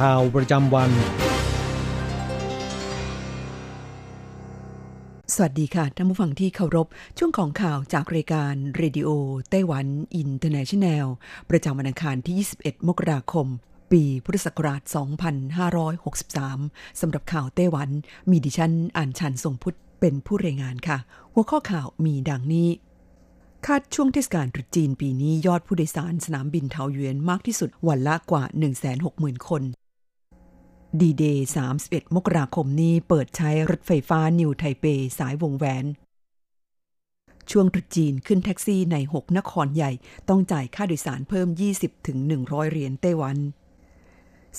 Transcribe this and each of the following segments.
ข่าวประจำวัน สวัสดีค่ะท่านผู้ฟังที่เคารพ ช่วงของข่าวจากรายการเรดิโอไต้หวันอินเตอร์เนชันแนล ประจำวันอังคารที่ 21 มกราคม ปีพุทธศักราช 2563 สำหรับข่าวไต้หวัน มีดิฉันอัญชันทรงพุทธิ์เป็นผู้รายงานค่ะ หัวข้อข่าวมีดังนี้คาดช่วงเทศกาลตรุษจีนปีนี้ยอดผู้โดยสารสนามบินเทาหยวนมากที่สุดวันละกว่า 160,000 คน ดีเดย์31 มกราคมนี้เปิดใช้รถไฟฟ้านิวไทเปสายวงแหวน ช่วงตรุษจีนขึ้นแท็กซี่ใน 6 นครใหญ่ต้องจ่ายค่าโดยสารเพิ่ม 20ถึง100เหรียญไต้หวัน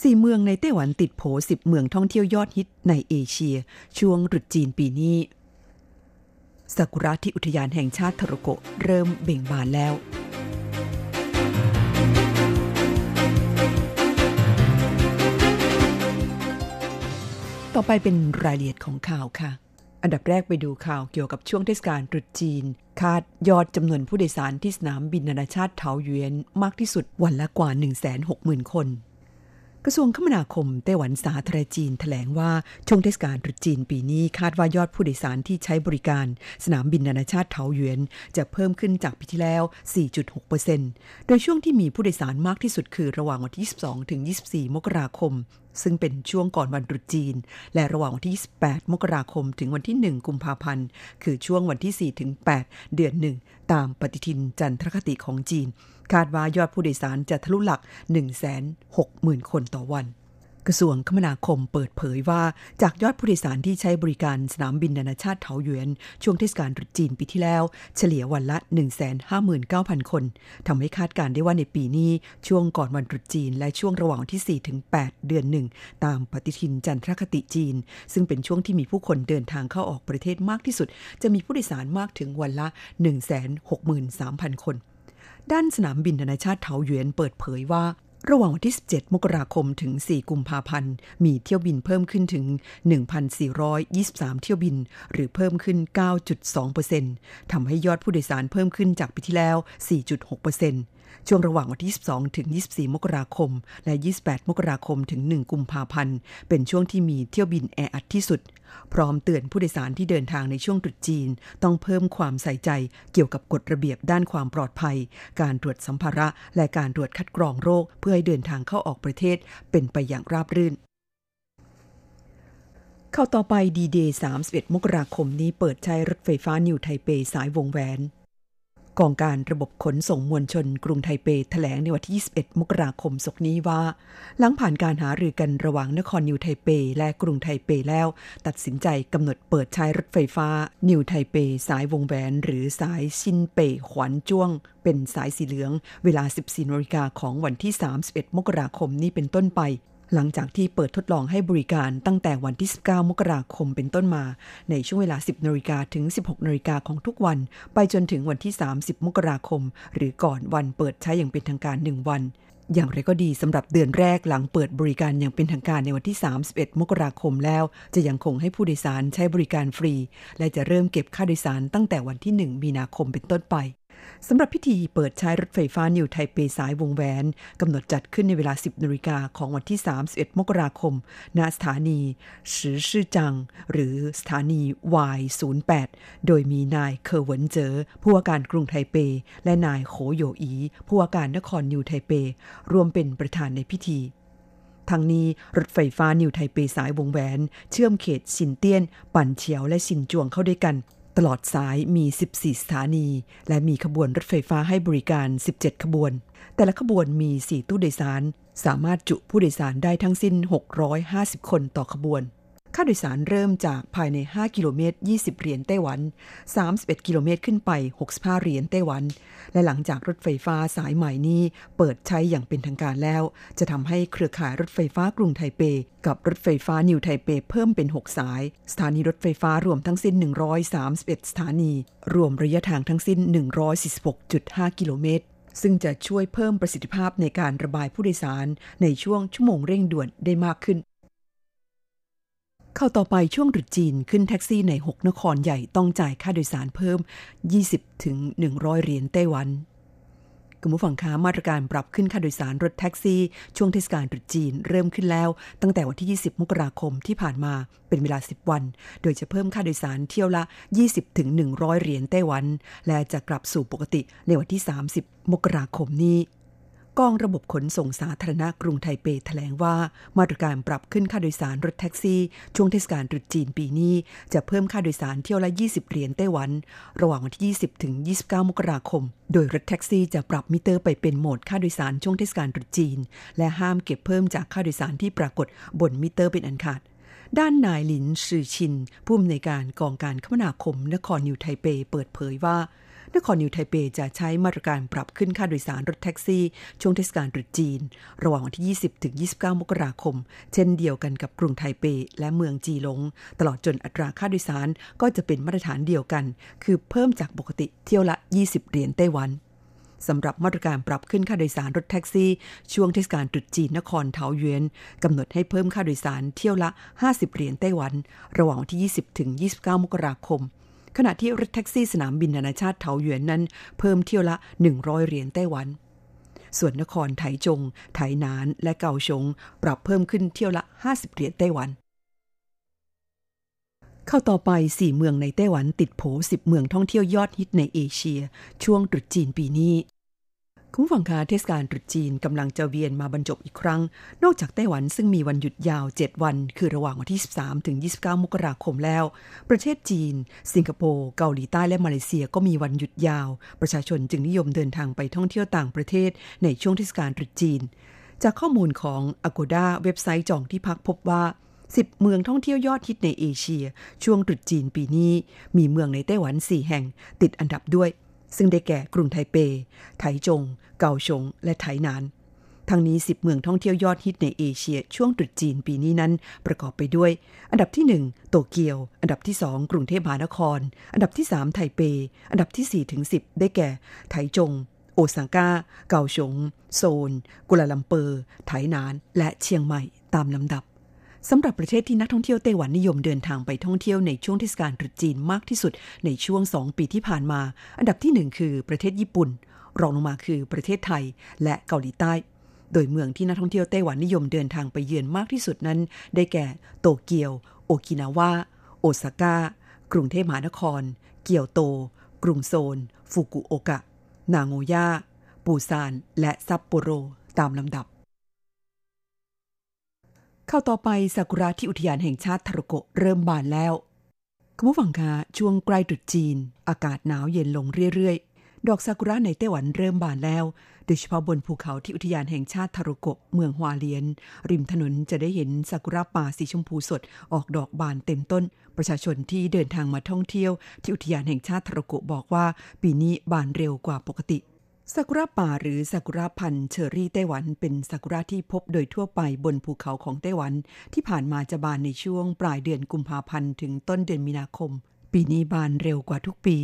สี่เมืองในไต้หวันติดโผ10เมืองท่องเที่ยวยอดฮิตในเอเชีย ช่วงตรุษจีนปีนี้ซากุระที่อุทยานแห่งชาติทาโรโกะเริ่มเบ่งบานแล้ว ไปเป็นรายละเอียดของข่าวค่ะ อันดับแรกไปดูข่าวเกี่ยวกับช่วงเทศกาลตรุษจีน คาดยอดจำนวนผู้โดยสารที่สนามบินนานาชาติเทาหยวนมากที่สุดวันละกว่า 160,000 คน กระทรวงคมนาคมไต้หวันสาธารณจีนแถลงว่าช่วงเทศกาลตรุษจีนปีนี้คาดว่ายอดผู้โดยสารที่ใช้บริการ สนามบินนานาชาติเทาหยวนจะเพิ่มขึ้นจากปีที่แล้ว 4.6%โดยช่วงที่มีผู้โดยสารมากที่สุดคือระหว่างวันที่ 22 ถึง 24 มกราคม ซึ่งเป็นช่วงก่อนวันตรุษจีน และระหว่างวันที่ 28 มกราคม ถึงวันที่ 1 กุมภาพันธ์ คือช่วงวันที่ 4 ถึง 8 เดือนหนึ่งตามปฏิทินจันทรคติของจีน คาดว่ายอดผู้โดยสารจะทะลุหลัก 160,000 คนต่อวัน กระทรวงคมนาคมเปิดเผยว่า จากยอดผู้โดยสารที่ใช้บริการสนามบินนานาชาติเถาหยวน ช่วงเทศกาลตรุษจีนปีที่แล้ว เฉลี่ยวันละ 159,000 คนทำให้คาดการได้ว่าในปีนี้ ช่วงก่อนวันตรุษจีน และช่วงระหว่างที่ 4 ถึง 8 เดือนหนึ่ง ตามปฏิทินจันทรคติจีน ซึ่งเป็นช่วงที่มีผู้คนเดินทางเข้าออกประเทศมากที่สุด จะมีผู้โดยสารมากถึงวันละ 163,000 คนด้านสนามบินนานาชาติเถาหยวนเปิดเผยว่า ระหว่างวันที่ 17 มกราคมถึง 4 กุมภาพันธ์ มีเที่ยวบินเพิ่มขึ้นถึง 1,423 เที่ยวบิน หรือเพิ่มขึ้น 9.2%ทำให้ยอดผู้โดยสารเพิ่มขึ้นจากปีที่แล้ว 4.6% ช่วงระหว่างวันที่ 22 ถึง 24 มกราคม และ 28 มกราคม ถึง 1 กุมภาพันธ์ เป็นช่วงที่มีเที่ยวบินแออัดที่สุด พร้อมเตือนผู้โดยสารที่เดินทางในช่วงตรุษจีน ต้องเพิ่มความใส่ใจเกี่ยวกับกฎระเบียบด้านความปลอดภัย การตรวจสัมภาระ และการตรวจคัดกรองโรค เพื่อให้เดินทางเข้าออกประเทศ เป็นไปอย่างราบรื่น ข่าวต่อไปดีเดย์31 มกราคมนี้เปิดใช้รถไฟฟ้านิวไทเปสายวงแหวน กองการระบบขนส่งมวลชนกรุงไทเปแถลงในวันที่ 21 มกราคมศกนี้ว่า หลังผ่านการหารือกันระหว่างนครนิวไทเป และกรุงไทเปแล้ว ตัดสินใจกำหนดเปิดใช้รถไฟฟ้า นิวไทเป สายวงแหวน หรือสายชินเปขวัญจ้วง เป็นสายสีเหลือง เวลา 14นาฬิกาของวันที่ 31 มกราคมนี้เป็นต้นไป หลังจากที่เปิดทดลองให้บริการตั้งแต่วันที่ 19 มกราคมเป็นต้นมา ในช่วงเวลา 10นาฬิกาถึง 16นาฬิกาของทุกวัน ไปจนถึงวันที่ 30 มกราคม หรือก่อนวันเปิดใช้อย่างเป็นทางการ 1 วัน อย่างไรก็ดีสำหรับเดือนแรกหลังเปิดบริการอย่างเป็นทางการในวันที่ 31 มกราคมแล้ว จะยังคงให้ผู้โดยสารใช้บริการฟรี และจะเริ่มเก็บค่าโดยสารตั้งแต่วันที่ 1 มีนาคมเป็นต้นไป สำหรับพิธีเปิดใช้รถไฟฟ้านิวไทเปสายวงแหวนกำหนดจัดขึ้นในเวลา 10นาฬิกาของวันที่ 31 มกราคม ณ สถานีสือซื่อจาง หรือสถานี Y08 โดยมีนายเคอเหวินเจ๋อ ผู้ว่าการกรุงไทเป และนายโขโยอี ผู้ว่าการนครนิวไทเป รวมเป็นประธานในพิธีทางนี้รถไฟฟ้านิวไทเปสายวงแหวน เชื่อมเขตสินเตี้ยน ปั่นเฉียวและสินจวงเข้าด้วยกัน ตลอดสายมี 14 สถานี และมีขบวนรถไฟฟ้าให้บริการ 17 ขบวน แต่ละขบวนมี 4 ตู้โดยสาร สามารถจุผู้โดยสารได้ทั้งสิ้น 650 คนต่อขบวน ค่าโดยสารเริ่มจากภายใน 5 กิโลเมตร 20 เหรียญไต้หวัน 31 กิโลเมตรขึ้นไป 65 เหรียญไต้หวัน และหลังจากรถไฟฟ้าสายใหม่นี้เปิดใช้อย่างเป็นทางการแล้ว จะทำให้เครือข่ายรถไฟฟ้ากรุงไทเป กับรถไฟฟ้านิวไทเปเพิ่มเป็น 6 สาย สถานีรถไฟฟ้ารวมทั้งสิ้น 131 สถานี รวมระยะทางทั้งสิ้น 146.5 กิโลเมตรซึ่งจะช่วยเพิ่มประสิทธิภาพในการระบายผู้โดยสารในช่วงชั่วโมงเร่งด่วนได้มากขึ้น เข้าต่อไปช่วงตรุษจีนขึ้นแท็กซี่ใน 6 นครใหญ่ต้องจ่ายค่าโดยสารเพิ่ม 20 ถึง 100 เหรียญไต้หวันคุณผู้ฟังคะมาตรการปรับขึ้นค่าโดยสารรถแท็กซี่ ช่วงเทศกาลตรุษจีนเริ่มขึ้นแล้ว ตั้งแต่วันที่ 20 มกราคมที่ผ่านมาเป็นเวลา 10 วัน โดยจะเพิ่มค่าโดยสารเที่ยวละ 20 ถึง 100 เหรียญไต้หวัน และจะกลับสู่ปกติในวันที่ 30 มกราคมนี้ กองระบบขนส่งสาธารณะกรุงไทเปแถลงว่า มาตรการปรับขึ้นค่าโดยสารรถแท็กซี่ ช่วงเทศกาลตรุษจีนปีนี้ จะเพิ่มค่าโดยสารเที่ยวละ 20 เหรียญไต้หวัน ระหว่างวันที่ 20 ถึง 29 มกราคม โดยรถแท็กซี่จะปรับมิเตอร์ไปเป็นโหมดค่าโดยสารช่วงเทศกาลตรุษจีน และห้ามเก็บเพิ่มจากค่าโดยสารที่ปรากฏบนมิเตอร์เป็นอันขาดด้านนายหลินซือชิน ผู้อำนวยการกองการคมนาคมนครนิวไทเป เปิดเผยว่า นครนิวไทเปจะใช้มาตรการปรับขึ้นค่าโดยสารรถแท็กซี่ ช่วงเทศกาลตรุษจีน ระหว่างวันที่ 20 ถึง 29 มกราคม เช่นเดียวกันกับกรุงไทเป และเมืองจีหลง ตลอดจนอัตราค่าโดยสารก็จะเป็นมาตรฐานเดียวกัน คือเพิ่มจากปกติเที่ยวละ 20 เหรียญไต้หวันสำหรับมาตรการปรับขึ้นค่าโดยสารรถแท็กซี่ ช่วงเทศกาลตรุษจีนนครเทาเยวนกำหนดให้เพิ่มค่าโดยสารเที่ยวละ 50 เหรียญไต้หวัน ระหว่างวันที่ 20 ถึง 29 มกราคม ขณะที่รถแท็กซี่สนามบินนานาชาติเทาหยวนนั้น เพิ่มเที่ยวละ 100 เหรียญไต้หวัน ส่วนนครไถจง ไถหนาน และเกาชง ปรับเพิ่มขึ้นเที่ยวละ 50 เหรียญไต้หวัน เข้าต่อไป 4 เมืองในไต้หวันติดโผ10 เมืองท่องเที่ยวยอดฮิตในเอเชีย ช่วงตรุษจีนปีนี้ คุณผู้ฟังคะเทศกาลตรุษจีนกำลังจะเวียนมาบรรจบอีกครั้ง นอกจากไต้หวันซึ่งมีวันหยุดยาว 7 วัน คือระหว่างวันที่ 13 ถึง 29 มกราคมแล้ว ประเทศจีน สิงคโปร์เกาหลีใต้และมาเลเซียก็มีวันหยุดยาว ประชาชนจึงนิยมเดินทางไปท่องเที่ยวต่างประเทศ ในช่วงเทศกาลตรุษจีน จากข้อมูลของ Agoda เว็บไซต์จองที่พักพบว่า10 เมืองท่องเที่ยวยอดฮิตในเอเชีย ช่วงตรุษจีนปีนี้ มีเมืองในไต้หวัน 4 แห่ง ติดอันดับด้วย ซึ่งได้แก่กรุงไทเป ไถจง เกาชง และไถนาน ทั้งนี้ 10 เมืองท่องเที่ยวยอดฮิตในเอเชียช่วงตรุษจีนปีนี้นั้น ประกอบไปด้วย อันดับที่ 1 โตเกียว อันดับที่ 2 กรุงเทพมหานคร อันดับที่ 3 ไทเป อันดับที่4ถึง10 ได้แก่ ไถจง โอซาก้า เกาชง โซน กุลาลัมเปอร์ ไถนาน และเชียงใหม่ตามลำดับ สำหรับประเทศที่นักท่องเที่ยวไต้หวันนิยมเดินทางไปท่องเที่ยวในช่วงเทศกาลตรุษจีนมากที่สุดในช่วง 2 ปีที่ผ่านมา อันดับที่ 1 คือประเทศญี่ปุ่น รองลงมาคือประเทศไทยและเกาหลีใต้ โดยเมืองที่นักท่องเที่ยวไต้หวันนิยมเดินทางไปเยือนมากที่สุดนั้น ได้แก่ โตเกียว โอกินาวา โอซาก้า กรุงเทพมหานคร เกียวโต กรุงโซน ฟุกุโอกะ นางโงย่าปูซาน และซัปโปโร ตามลำดับ เข้าต่อไปซากุระที่อุทยานแห่งชาติทารุโกะเริ่มบานแล้วคุณผู้ฟังคะช่วงใกล้ตรุษจีน อากาศหนาวเย็นลงเรื่อยๆ ดอกซากุระในไต้หวันเริ่มบานแล้ว โดยเฉพาะบนภูเขาที่อุทยานแห่งชาติทารุโกะเมืองฮวาเลียน ริมถนนจะได้เห็นซากุระป่าสีชมพูสด ออกดอกบานเต็มต้น ประชาชนที่เดินทางมาท่องเที่ยว ที่อุทยานแห่งชาติทารุโกะบอกว่า ปีนี้บานเร็วกว่าปกติ ซากุระป่าหรือซากุระพันธุ์เชอรี่ไต้หวันเป็นซากุระที่พบโดยทั่วไปบนภูเขาของไต้หวัน ที่ผ่านมาจะบานในช่วงปลายเดือนกุมภาพันธ์ถึงต้นเดือนมีนาคม ปีนี้บานเร็วกว่าทุกปี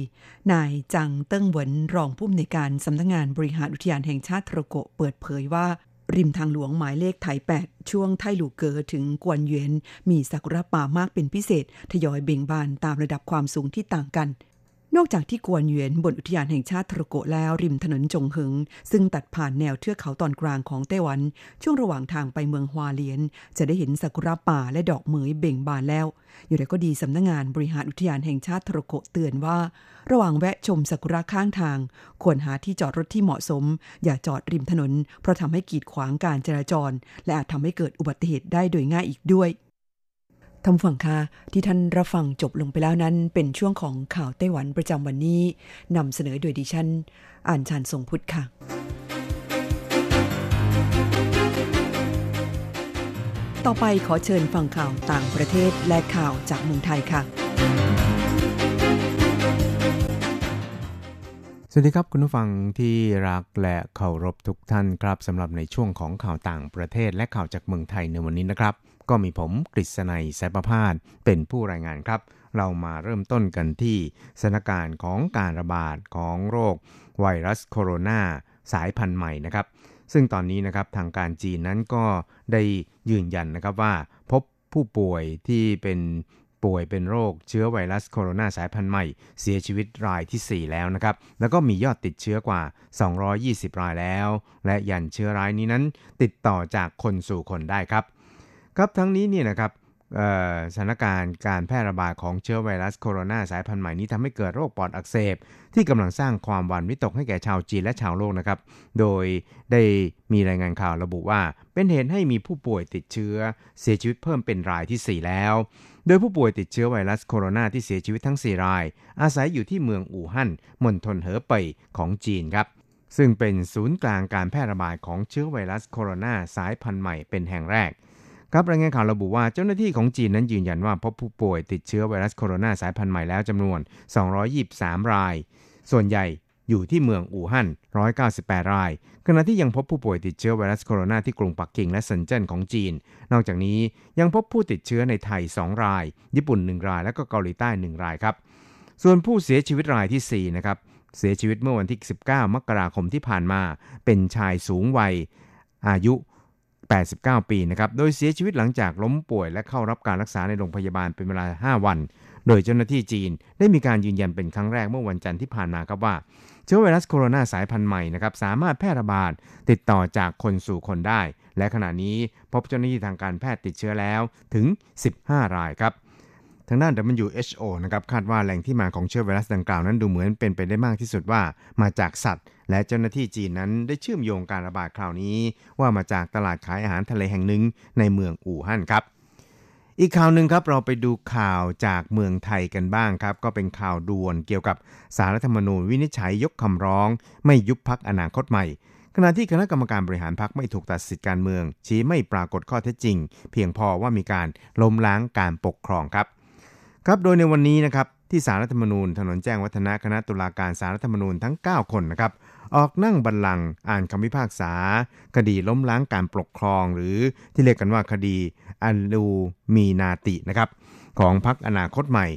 นายจังเติ้งเหวินรองผู้อำนวยการสำนักงานบริหารอุทยานแห่งชาติทรโกเปิดเผยว่าริมทางหลวงหมายเลขไถ8 ช่วงไทหลูเกอถึงกวนเยวนมีซากุระป่ามากเป็นพิเศษ ทยอยเบ่งบานตามระดับความสูงที่ต่างกัน นอกจากที่กวนเยวนบนอุทยานแห่งชาติทรโกแล้วริมถนนจงเหิงซึ่งตัดผ่านแนวเทือกเขาตอนกลางของไต้หวัน ช่วงระหว่างทางไปเมืองฮวาเลียน จะได้เห็นซากุระป่าและดอกเหมยเบ่งบานแล้ว อยู่แต่ก็ดีสำนักงงานบริหารอุทยานแห่งชาติทรโกเตือนว่า ระหว่างแวะชมซากุระข้างทาง ควรหาที่จอดรถที่เหมาะสม อย่าจอดริมถนน เพราะทำให้กีดขวางการจราจร และอาจทำให้เกิดอุบัติเหตุได้โดยง่ายอีกด้วย ทำฝั่งค่ะที่ท่านรับฟังจบลงไปแล้วนั้น เป็นช่วงของข่าวไต้หวันประจำวันนี้นำเสนอโดยดิฉันอ่านชานทรงพุทธค่ะ ต่อไปขอเชิญฟังข่าวต่างประเทศและข่าวจากเมืองไทยค่ะ สวัสดีครับคุณผู้ฟังที่รักและเคารพทุกท่านครับสำหรับในช่วงของข่าวต่างประเทศและข่าวจากเมืองไทยในวันนี้นะครับ ก็มีผมกฤษณัยสายประพาสเป็นผู้รายงานครับ เรามาเริ่มต้นกันที่สถานการณ์ของการระบาดของโรค ไวรัสโคโรนาสายพันธุ์ใหม่นะครับ ซึ่งตอนนี้นะครับทางการจีนนั้นก็ได้ยืนยันนะครับว่าพบผู้ป่วยที่เป็นป่วยเป็นโรคเชื้อไวรัสโคโรนาสายพันธุ์ใหม่ เสียชีวิตรายที่ 4 แล้วนะครับ แล้วก็มียอดติดเชื้อกว่า 220 รายแล้ว และยันเชื้อร้ายนี้นั้น ติดต่อจากคนสู่คนได้ครับ ครับทั้งนี้เนี่ยนะครับสถานการณ์การแพร่ระบาดของเชื้อไวรัสโคโรนาสายพันธุ์ใหม่นี้ทำให้เกิดโรคปอดอักเสบ ที่กำลังสร้างความหวั่นวิตกให้แก่ชาวจีนและชาวโลกนะครับ โดยได้มีรายงานข่าวระบุว่า เป็นเหตุให้มีผู้ป่วยติดเชื้อ เสียชีวิตเพิ่มเป็นรายที่ 4 แล้ว โดยผู้ป่วยติดเชื้อไวรัสโคโรนาที่เสียชีวิตทั้ง 4 ราย อาศัยอยู่ที่เมืองอู่ฮั่นมณฑลเหอเป่ยของจีนครับซึ่งเป็นศูนย์กลางการแพร่ระบาดของเชื้อไวรัสโคโรนาสายพันธุ์ใหม่เป็นแห่งแรก ครับรายงานข่าวระบุว่าเจ้าหน้าที่ของจีนนั้นยืนยันว่าพบผู้ป่วยติดเชื้อไวรัสโคโรนาสายพันธุ์ใหม่แล้วจำนวน 223 ราย ส่วนใหญ่อยู่ที่เมืองอู่ฮั่น 198 ราย ขณะที่ยังพบผู้ป่วยติดเชื้อไวรัสโคโรนาที่กรุงปักกิ่งและเซินเจิ้นของจีน นอกจากนี้ยังพบผู้ติดเชื้อในไทย 2 ราย ญี่ปุ่น 1 ราย และก็เกาหลีใต้ 1 รายครับ ส่วนผู้เสียชีวิตรายที่ 4 นะครับ เสียชีวิตเมื่อวันที่ 19 มกราคมที่ผ่านมา เป็นชายสูงวัย อายุ 89 ปีนะครับโดยเสียชีวิตหลังจากล้มป่วยและเข้ารับการรักษาในโรงพยาบาลเป็นเวลา 5 วัน โดยเจ้าหน้าที่จีนได้มีการยืนยันเป็นครั้งแรกเมื่อวันจันทร์ที่ผ่านมาครับว่า เชื้อไวรัสโคโรนาสายพันธุ์ใหม่นะครับสามารถแพร่ระบาดติดต่อจากคนสู่คนได้ และขณะนี้พบเจ้าหน้าที่ทางการแพทย์ติดเชื้อแล้วถึง 15 รายครับ ทางด้าน WHO นะครับคาดว่าแหล่งที่มาของเชื้อไวรัสดังกล่าวนั้นดูเหมือนเป็นไปได้มากที่สุดว่ามาจากสัตว์ และเจ้าหน้าที่จีนนั้นได้เชื่อมโยงการระบาดคราวนี้ ว่ามาจากตลาดขายอาหารทะเลแห่งหนึ่งในเมืองอู่ฮั่นครับ อีกข่าวหนึ่งครับเราไปดูข่าวจากเมืองไทยกันบ้างครับ ก็เป็นข่าวด่วนเกี่ยวกับสารรัฐธรรมนูญวินิจฉัยยกคำร้อง ไม่ยุบพักอนาคตใหม่ขณะที่คณะกรรมการบริหารพักไม่ถูกตัดสิทธิการเมือง ชี้ไม่ปรากฏข้อเท็จจริง เพียงพอว่ามีการล้มล้างการปกครองครับ ครับโดยในวันนี้นะครับที่สารรัฐธรรมนูญถนนแจ้งวัฒนะคณะตุลาการสารรัฐธรรมนูญทั้ง 9 คนนะครับออกนั่งบัลลังก์อ่านคำพิพากษา คดีล้มล้างการปกครอง หรือที่เรียกกันว่าคดีอันลูมีนาตินะครับของพรรคอนาคตใหม่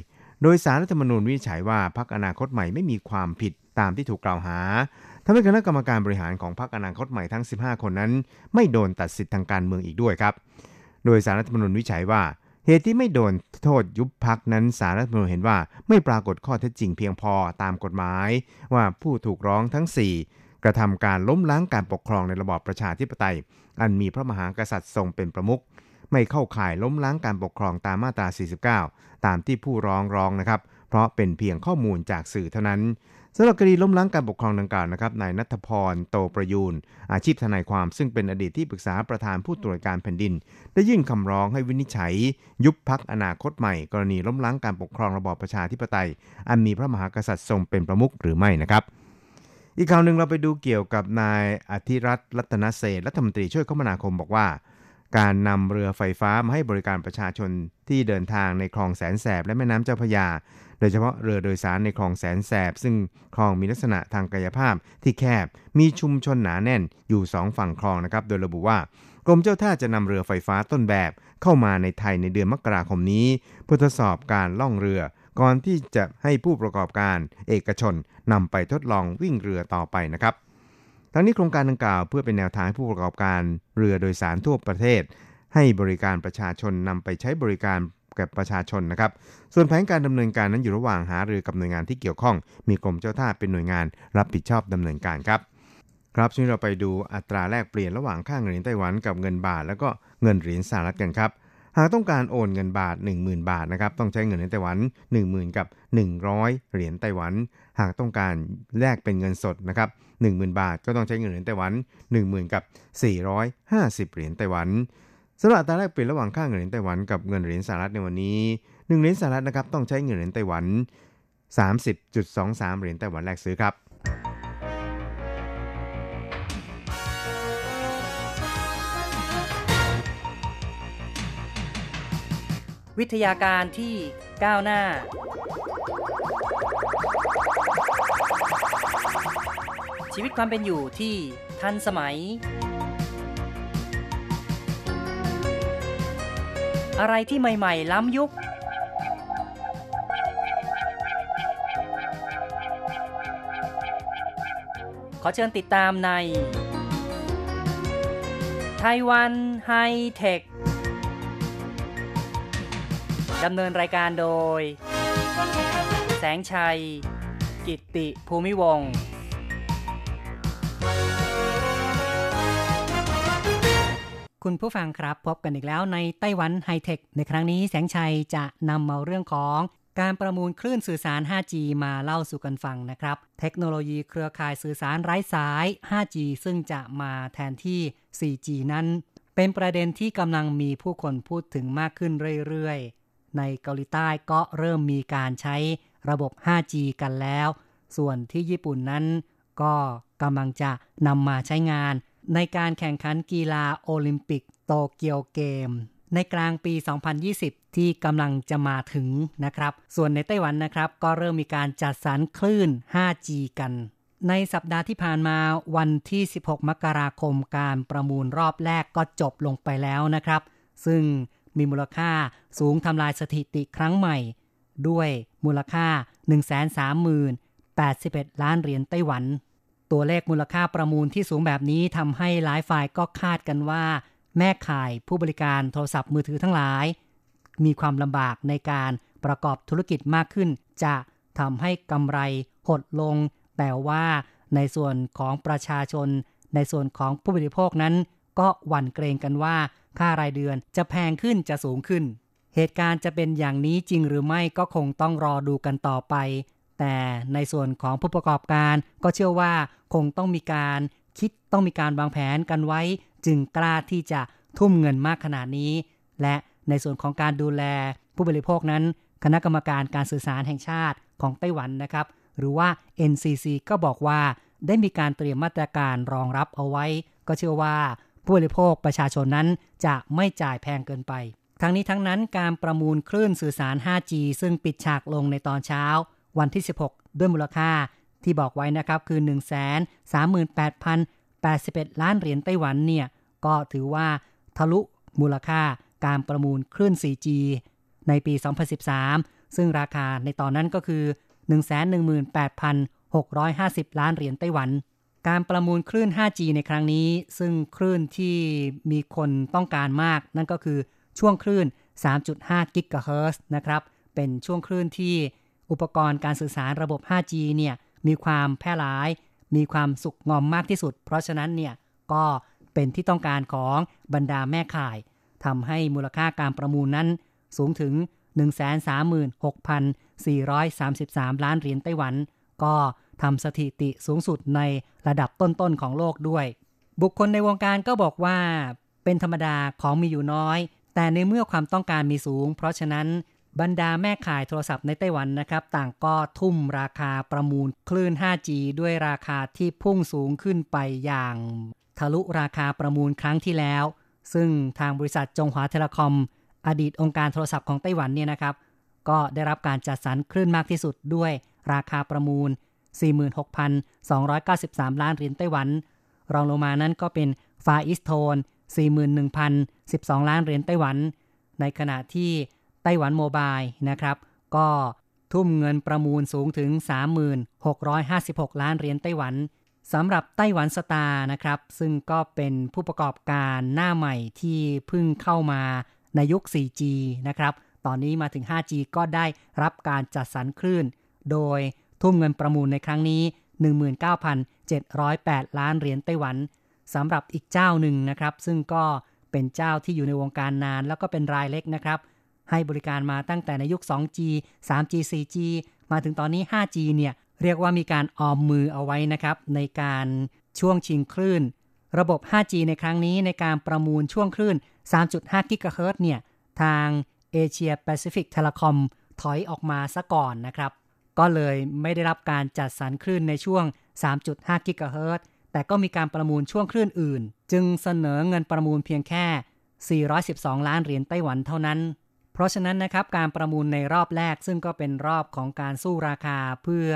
โดยสารรัฐธรรมนูญวิจัยว่าพรรคอนาคตใหม่ไม่มีความผิดตามที่ถูกกล่าวหาทำให้คณะกรรมการบริหารของพรรคอนาคตใหม่ทั้ง 15 คนนั้น ไม่โดนตัดสิทธิ์ทางการเมืองอีกด้วยครับ โดยสารรัฐธรรมนูญวิจัยว่า เหตุที่ไม่โดนโทษยุบพักนั้นสารรัฐมนูญเห็นว่าไม่ปรากฏข้อเท็จจริงเพียงพอตามกฎหมาย ว่าผู้ถูกร้องทั้ง 4 กระทำการล้มล้างการปกครองในระบอบประชาธิปไตย อันมีพระมหากษัตริย์ทรงเป็นประมุขไม่เข้าข่ายล้มล้างการปกครองตามมาตรา 49 ตามที่ผู้ร้องร้องนะครับ เพราะเป็นเพียงข้อมูลจากสื่อเท่านั้น สำหรับคดีล้มล้างการปกครองดังกล่าวนะครับนายนัทพรโตประยูนอาชีพทนายความซึ่งเป็นอดีตที่ปรึกษาประธานผู้ตรวจการแผ่นดิน ได้ยื่นคำร้องให้วินิจฉัย ยุบพักอนาคตใหม่ กรณีล้มล้างการปกครองระบอบประชาธิปไตย อันมีพระมหากษัตริย์ทรงเป็นประมุขหรือไม่นะครับอีกข่าวหนึ่งเราไปดูเกี่ยวกับนายอธิรัตน์รัตนเศษรัฐมนตรีช่วยคมนาคมบอกว่า การนำเรือไฟฟ้ามาให้บริการประชาชนที่เดินทางในคลองแสนแสบและแม่น้ำเจ้าพระยา ดยเฉพาะเรือโดยสารในคลองแสนแสบ ซึ่งคลองมีลักษณะทางกายภาพที่แคบ มีชุมชนหนาแน่นอยู่สองฝั่งคลองนะครับ โดยระบุว่ากรมเจ้าท่าจะนำเรือไฟฟ้าต้นแบบเข้ามาในไทยในเดือนมกราคมนี้ เพื่อทดสอบการล่องเรือ ก่อนที่จะให้ผู้ประกอบการเอกชนนำไปทดลองวิ่งเรือต่อไปนะครับทั้งนี้โครงการดังกล่าวเพื่อเป็นแนวทางให้ผู้ประกอบการเรือโดยสารทั่วประเทศ ให้บริการประชาชนนำไปใช้บริการ แก่ประชาชนนะครับ ส่วนแผนการดำเนินการนั้นอยู่ระหว่างหารือกับหน่วยงานที่เกี่ยวข้อง มีกรมเจ้าท่าเป็นหน่วยงานรับผิดชอบดำเนินการครับ ครับช่วยเราไปดูอัตราแลกเปลี่ยนระหว่างค่าเงินเหรียญไต้หวันกับเงินบาท แล้วก็เงินเหรียญสหรัฐกันครับหากต้องการโอนเงินบาท 10,000 บาทนะครับต้องใช้เงินเหรียญไต้หวัน 10,000 กับ 100 เหรียญไต้หวัน หากต้องการแลกเป็นเงินสดนะครับ10,000 บาทก็ต้องใช้เงินเหรียญไต้หวัน 10,000 กับ 450 เหรียญไต้หวัน สำหรับอัตราแลกเปลี่ยนระหว่างค่าเงินเหรียญไต้หวันกับเงินเหรียญสหรัฐในวันนี้1เหรียญสหรัฐนะครับต้องใช้เงินเหรียญไต้หวัน 30.23 เหรียญไต้หวันแลกซื้อครับวิทยาการที่ก้าวหน้า ชีวิตความเป็นอยู่ที่ทันสมัย อะไรที่ใหม่ ๆ ล้ำยุค ขอเชิญติดตามในไต้หวันไฮเทคดำเนินรายการโดย แสงชัย กิตติภูมิวงศ์ คุณผู้ฟังครับ พบกันอีกแล้วในไต้หวันไฮเทค ในครั้งนี้แสงชัยจะนำเอาเรื่องของการประมูลคลื่นสื่อสาร 5G มาเล่าสู่กันฟังนะครับ เทคโนโลยีเครือข่ายสื่อสารไร้สาย 5G ซึ่งจะมาแทนที่ 4G นั้น เป็นประเด็นที่กำลังมีผู้คนพูดถึงมากขึ้นเรื่อยๆ ในเกาหลีใต้ก็เริ่มมีการใช้ระบบ 5G กันแล้ว ส่วนที่ญี่ปุ่นนั้น ก็กำลังจะนำมาใช้งาน ในการแข่งขันกีฬาโอลิมปิกโตเกียวเกม ในกลางปี 2020 ที่กำลังจะมาถึงนะครับ ส่วนในไต้หวันนะครับ ก็เริ่มมีการจัดสรรคลื่น 5G กัน ในสัปดาห์ที่ผ่านมาวันที่ 16 มกราคมการประมูลรอบแรกก็จบลงไปแล้วนะครับ ซึ่งมีมูลค่าสูงทำลายสถิติครั้งใหม่ ด้วยมูลค่า 130,081 ล้านเหรียญไต้หวัน ตัวเลขมูลค่าประมูลที่สูงแบบนี้ทำให้หลายฝ่ายก็คาดกันว่า แม่ข่ายผู้บริการโทรศัพท์มือถือทั้งหลาย มีความลำบากในการประกอบธุรกิจมากขึ้น จะทำให้กำไรหดลง แต่ว่าในส่วนของประชาชน ในส่วนของผู้บริโภคนั้น ก็หวั่นเกรงกันว่าค่ารายเดือนจะแพงขึ้นจะสูงขึ้น เหตุการณ์จะเป็นอย่างนี้จริงหรือไม่ก็คงต้องรอดูกันต่อไป แต่ในส่วนของผู้ประกอบการก็เชื่อว่าคงต้องมีการคิดต้องมีการวางแผนกันไว้ จึงกล้าที่จะทุ่มเงินมากขนาดนี้ และในส่วนของการดูแลผู้บริโภคนั้น คณะกรรมการการสื่อสารแห่งชาติของไต้หวันนะครับ หรือว่า NCC ก็บอกว่าได้มีการเตรียมมาตรการรองรับเอาไว้ ก็เชื่อว่าผู้บริโภคประชาชนนั้นจะไม่จ่ายแพงเกินไป ทั้งนี้ทั้งนั้นการประมูลคลื่นสื่อสาร 5G ซึ่งปิดฉากลงในตอนเช้า วันที่ 16 ด้วยมูลค่าที่บอกไว้นะครับคือ 138,081 ล้านเหรียญไต้หวันเนี่ย ก็ถือว่าทะลุมูลค่าการประมูลคลื่น 4G ในปี 2013 ซึ่งราคาในตอนนั้นก็คือ 118,650 ล้านเหรียญไต้หวัน การประมูลคลื่น 5G ในครั้งนี้ ซึ่งคลื่นที่มีคนต้องการมาก นั่นก็คือช่วงคลื่น 3.5 กิกะเฮิรตซ์นะครับ เป็นช่วงคลื่นที่ อุปกรณ์การสื่อสารระบบ 5G เนี่ยมีความแพร่หลาย มีความสุกงอมมากที่สุด เพราะฉะนั้นเนี่ยก็เป็นที่ต้องการของบรรดาแม่ข่ายทำให้มูลค่าการประมูลนั้นสูงถึง 136,433 ล้านเหรียญไต้หวัน ก็ทำสถิติสูงสุดในระดับต้นๆของโลกด้วย บุคคลในวงการก็บอกว่าเป็นธรรมดาของมีอยู่น้อย แต่ในเมื่อความต้องการมีสูง เพราะฉะนั้น บรรดาแม่ขายโทรศัพท์ในไต้หวันนะครับ ต่างก็ทุ่มราคาประมูลคลื่น 5G ด้วยราคาที่พุ่งสูงขึ้นไปอย่าง ทะลุราคาประมูลครั้งที่แล้ว ซึ่งทางบริษัทจงหวาเทเลคอม อดีตองค์การโทรศัพท์ของไต้หวันเนี่ยนะครับ ก็ได้รับการจัดสรรคลื่นมากที่สุดด้วยราคาประมูล 46,293 ล้านเหรียญไต้หวัน รองลงมานั้นก็เป็นฟาอิสโทน41,012 ล้านเหรียญไต้หวัน ในขณะที่ ไต้หวันโมบายนะครับ ก็ทุ่มเงินประมูลสูงถึง 3656 ล้านเหรียญไต้หวันสำหรับไต้หวันสตาร์นะครับ ซึ่งก็เป็นผู้ประกอบการหน้าใหม่ที่เพิ่งเข้ามาในยุค 4G นะครับ ตอนนี้มาถึง 5G ก็ได้รับการจัดสรรคลื่น โดยทุ่มเงินประมูลในครั้งนี้ 19,708 ล้านเหรียญไต้หวันสำหรับอีกเจ้าหนึ่งนะครับ ซึ่งก็เป็นเจ้าที่อยู่ในวงการนาน แล้วก็เป็นรายเล็กนะครับ ให้บริการมาตั้งแต่ในยุค 2G 3G 4G มาถึงตอนนี้ 5G เนี่ยเรียกว่ามีการออมมือเอาไว้นะครับ ในการช่วงชิงคลื่น ระบบ 5G ในครั้งนี้ในการประมูลช่วงคลื่น 3.5 กิกะเฮิรตซ์เนี่ย ทางเอเชียแปซิฟิกเทเลคอมถอยออกมาซะก่อนนะครับ ก็เลยไม่ได้รับการจัดสรรคลื่นในช่วง 3.5 กิกะเฮิรตซ์แต่ก็มีการประมูลช่วงคลื่นอื่น จึงเสนอเงินประมูลเพียงแค่ 412 ล้านเหรียญไต้หวันเท่านั้น เพราะฉะนั้นนะครับการประมูลในรอบแรกซึ่งก็เป็นรอบของการสู้ราคาเพื่อ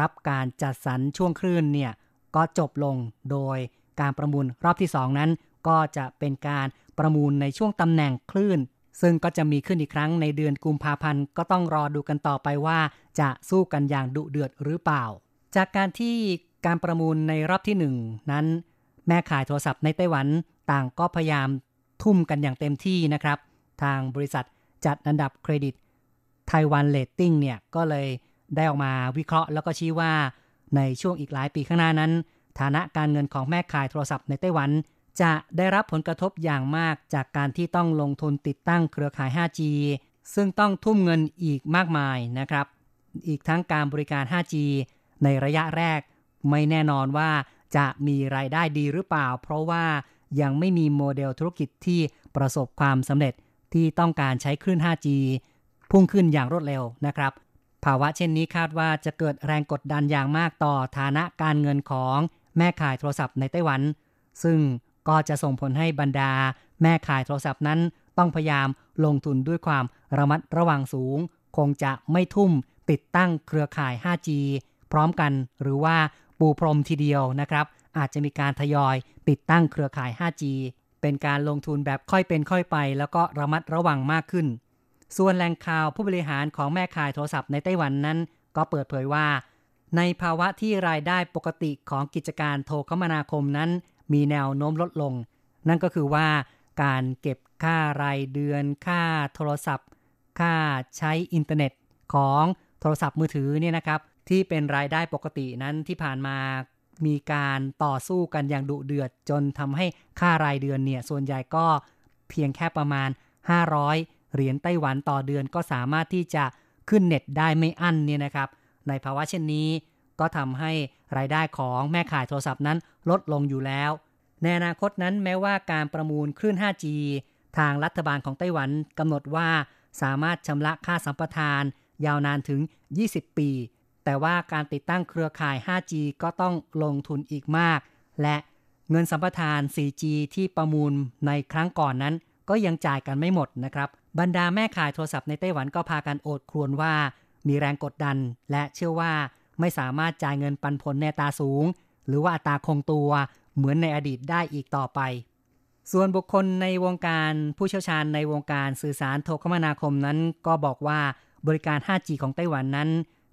รับการจัดสรรช่วงคลื่นเนี่ยก็จบลงโดยการประมูลรอบที่ 2 นั้น ก็จะเป็นการประมูลในช่วงตำแหน่งคลื่น ซึ่งก็จะมีขึ้นอีกครั้งในเดือนกุมภาพันธ์ก็ต้องรอดูกันต่อไปว่า จะสู้กันอย่างดุเดือดหรือเปล่า จากการที่การประมูลในรอบที่ 1 นั้น แม่ข่ายโทรศัพท์ในไต้หวันต่างก็พยายามทุ่มกันอย่างเต็มที่นะครับ ทางบริษัท จัดอันดับเครดิตไต้หวันเรตติ้งเนี่ยก็เลยได้ออกมาวิเคราะห์ แล้วก็ชี้ว่าในช่วงอีกหลายปีข้างหน้านั้น ฐานะการเงินของแม่ข่ายโทรศัพท์ในไต้หวัน จะได้รับผลกระทบอย่างมากจากการที่ต้องลงทุนติดตั้งเครือข่าย 5G ซึ่งต้องทุ่มเงินอีกมากมายนะครับ อีกทั้งการบริการ 5G ในระยะแรก ไม่แน่นอนว่าจะมีรายได้ดีหรือเปล่า เพราะว่ายังไม่มีโมเดลธุรกิจที่ประสบความสำเร็จ ที่ต้องการใช้คลื่น 5G พุ่งขึ้นอย่างรวดเร็วนะครับ ภาวะเช่นนี้คาดว่าจะเกิดแรงกดดันอย่างมากต่อฐานะการเงินของแม่ขายโทรศัพท์ในไต้หวัน ซึ่งก็จะส่งผลให้บรรดา แม่ขายโทรศัพท์นั้นต้องพยายามลงทุนด้วยความระมัดระวังสูง คงจะไม่ทุ่มติดตั้งเครือข่าย 5G พร้อมกันหรือว่าปูพรมทีเดียวนะครับ อาจจะมีการทยอยติดตั้งเครือข่าย 5G เป็นการลงทุนแบบค่อยเป็นค่อยไป แล้วก็ระมัดระวังมากขึ้น ส่วนแหล่งข่าวผู้บริหารของแม่ขายโทรศัพท์ในไต้หวันนั้น ก็เปิดเผยว่า ในภาวะที่รายได้ปกติของกิจการโทรคมนาคมนั้น มีแนวโน้มลดลง นั่นก็คือว่า การเก็บค่ารายเดือน ค่าโทรศัพท์ ค่าใช้อินเทอร์เน็ตของโทรศัพท์มือถือเนี่ยนะครับที่เป็นรายได้ปกตินั้นที่ผ่านมา มีการต่อสู้กันอย่างดุเดือดจนทำให้ค่ารายเดือนเนี่ย ส่วนใหญ่ก็เพียงแค่ประมาณ 500 เหรียญไต้หวันต่อเดือนก็สามารถที่จะขึ้นเน็ตได้ไม่อั้นเนี่ยนะครับ ในภาวะเช่นนี้ ก็ทำให้รายได้ของแม่ขายโทรศัพท์นั้นลดลงอยู่แล้ว ในอนาคตนั้นแม้ว่าการประมูลคลื่น 5G ทางรัฐบาลของไต้หวันกำหนดว่าสามารถชำระค่าสัมปทาน ยาวนานถึง 20 ปี แต่ว่าการติดตั้งเครือข่าย 5G ก็ต้องลงทุนอีกมาก และเงินสัมปทาน 4G ที่ประมูลในครั้งก่อนนั้น ก็ยังจ่ายกันไม่หมดนะครับ บรรดาแม่ขายโทรศัพท์ในไต้หวันก็พากันโอดครวญว่า มีแรงกดดัน และเชื่อว่าไม่สามารถจ่ายเงินปันผลในตาสูง หรือว่าอัตราคงตัวเหมือนในอดีตได้อีกต่อไป ส่วนบุคคลในวงการผู้เชี่ยวชาญในวงการสื่อสารโทรคมนาคมนั้น ก็บอกว่าบริการ 5G ของไต้หวันนั้น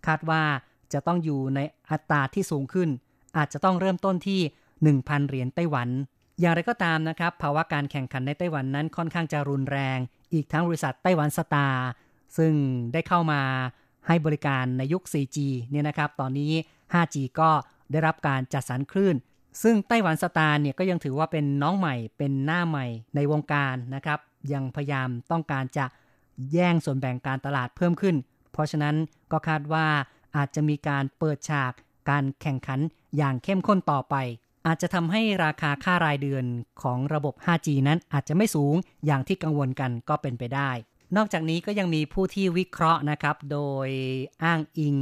คาดว่า จะต้องอยู่ในอัตราที่สูงขึ้น อาจจะต้องเริ่มต้นที่ 1,000 เหรียญไต้หวัน อย่างไรก็ตามนะครับ ภาวะการแข่งขันในไต้หวันนั้นค่อนข้างจะรุนแรง อีกทั้งบริษัทไต้หวันสตาร์ซึ่งได้เข้ามาให้บริการในยุค 4G เนี่ยนะครับ ตอนนี้ 5G ก็ได้รับการจัดสรรคลื่น ซึ่งไต้หวันสตาร์เนี่ยก็ยังถือว่าเป็นน้องใหม่ เป็นหน้าใหม่ในวงการนะครับ ยังพยายามต้องการจะแย่งส่วนแบ่งการตลาดเพิ่มขึ้น เพราะฉะนั้นก็คาดว่า อาจจะมีการเปิดฉากการแข่งขันอย่างเข้มข้นต่อไป อาจจะทำให้ราคาค่ารายเดือนของระบบ 5G นั้นอาจจะไม่สูงอย่างที่กังวลกันก็เป็นไปได้ นอกจากนี้ก็ยังมีผู้ที่วิเคราะห์นะครับ โดยอ้างอิง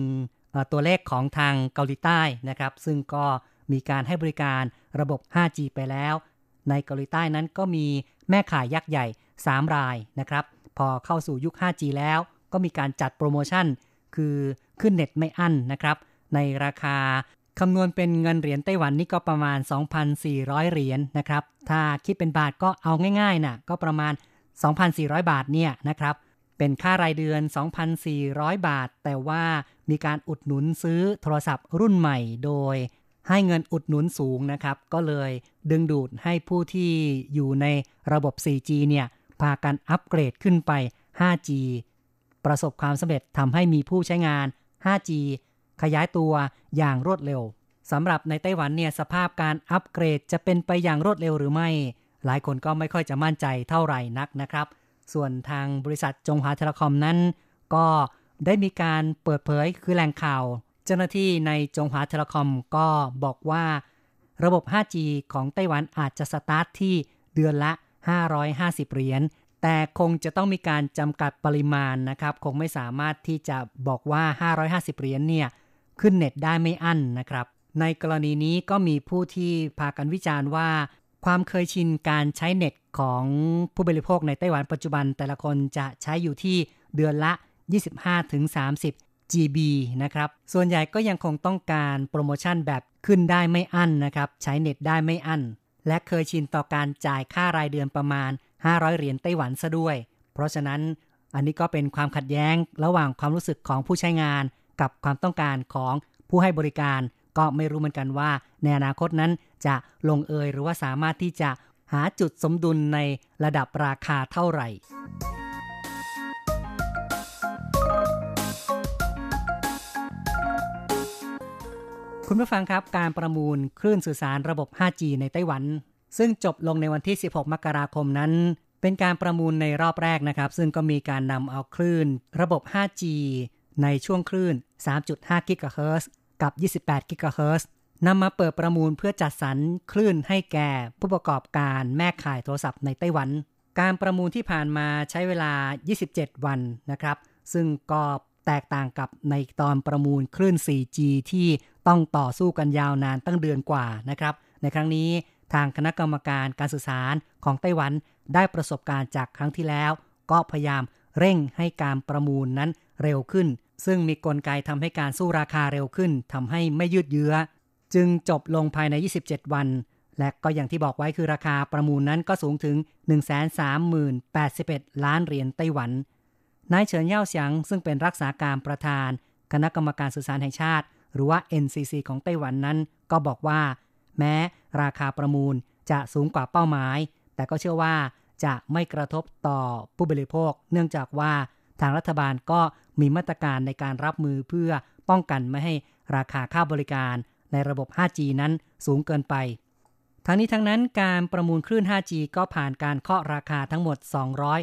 ตัวเลขของทางเกาหลีใต้นะครับ ซึ่งก็มีการให้บริการระบบ 5G ไปแล้ว ในเกาหลีใต้นั้นก็มีแม่ขายยักษ์ใหญ่ 3 รายนะครับ พอเข้าสู่ยุค 5G แล้ว ก็มีการจัดโปรโมชั่น คือ ขึ้นเน็ตไม่อั้นนะครับ ในราคาคำนวณเป็นเงินเหรียญไต้หวันนี่ก็ประมาณ 2,400 เหรียญนนะครับ ถ้าคิดเป็นบาทก็เอาง่ายๆนะ่ะก็ประมาณ 2,400 บาทเนี่ยนะครับ เป็นค่ารายเดือน 2,400 บาท แต่ว่ามีการอุดหนุนซื้อโทรศัพท์รุ่นใหม่โดย ให้เงินอุดหนุนสูงนะครับ ก็เลยดึงดูดให้ผู้ที่อยู่ในระบบ 4G เนี่ยพากันอัปเกรดขึ้นไป 5G ประสบความสำเร็จทำให้มีผู้ใช้งาน 5G ขยายตัวอย่างรวดเร็วสำหรับในไต้หวันเนี่ยสภาพการอัปเกรดจะเป็นไปอย่างรวดเร็วหรือไม่ หลายคนก็ไม่ค่อยจะมั่นใจเท่าไหร่นักนะครับ ส่วนทางบริษัทจงหวาเทเลคอมนั้น ก็ได้มีการเปิดเผยคือแหล่งข่าว เจ้าหน้าที่ในจงหวาเทเลคอมก็บอกว่า ระบบ 5G ของไต้หวันอาจจะสตาร์ทที่เดือนละ 550 เหรียญ แต่คงจะต้องมีการจำกัดปริมาณนะครับ คงไม่สามารถที่จะบอกว่า 550 เหรียญเนี่ยขึ้นเน็ตได้ไม่อั้นนะครับ ในกรณีนี้ก็มีผู้ที่พากันวิจารณ์ว่า ความเคยชินการใช้เน็ตของผู้บริโภคในไต้หวันปัจจุบัน แต่ละคนจะใช้อยู่ที่เดือนละ 25-30 GB นะครับ ส่วนใหญ่ก็ยังคงต้องการโปรโมชั่นแบบขึ้นได้ไม่อั้นนะครับ ใช้เน็ตได้ไม่อั้น และเคยชินต่อการจ่ายค่ารายเดือนประมาณ 500 เหรียญไต้หวันซะด้วย เพราะฉะนั้นอันนี้ก็เป็นความขัดแย้งระหว่างความรู้สึกของผู้ใช้งาน กับความต้องการของผู้ให้บริการ ก็ไม่รู้เหมือนกันว่า ในอนาคตนั้นจะลงเอยหรือว่าสามารถที่จะหาจุดสมดุลในระดับราคาเท่าไหร่ คุณผู้ฟังครับการประมูลคลื่นสื่อสารระบบ 5G ในไต้หวัน ซึ่งจบลงในวันที่ 16 มกราคมนั้น เป็นการประมูลในรอบแรกนะครับ ซึ่งก็มีการนำเอาคลื่น ระบบ 5G ในช่วงคลื่น 3.5 กิกะเฮิรตซ์กับ 28 กิกะเฮิรตซ์นำมาเปิดประมูลเพื่อจัดสรรคลื่นให้แก่ผู้ประกอบการแม่ข่ายโทรศัพท์ในไต้หวัน การประมูลที่ผ่านมาใช้เวลา 27 วันนะครับ ซึ่งก็แตกต่างกับในตอนประมูลคลื่น 4G ที่ต้องต่อสู้กันยาวนานตั้งเดือนกว่านะครับ ในครั้งนี้ ทางคณะกรรมการการสื่อสารของไต้หวันได้ประสบการณ์จากครั้งที่แล้ว ก็พยายามเร่งให้การประมูลนั้นเร็วขึ้น ซึ่งมีกลไกทำให้การสู้ราคาเร็วขึ้นทำให้ไม่ยืดเยื้อ จึงจบลงภายใน 27 วัน และก็อย่างที่บอกไว้คือราคาประมูลนั้นก็สูงถึง 130,081 ล้านเหรียญไต้หวันนายเฉินเย่าเฉียงซึ่งเป็นรักษาการประธาน คณะกรรมการสื่อสารแห่งชาติ หรือว่า NCC ของไต้หวันนั้น ก็บอกว่า แม้ ราคาประมูลจะสูงกว่าเป้าหมาย แต่ก็เชื่อว่าจะไม่กระทบต่อผู้บริโภค เนื่องจากว่าทางรัฐบาลก็มีมาตรการในการรับมือเพื่อป้องกันไม่ให้ราคาค่าบริการในระบบ 5G นั้นสูงเกินไป ทั้งนี้ทั้งนั้นการประมูลคลื่น 5G ก็ผ่านการเคาะราคาทั้งหมด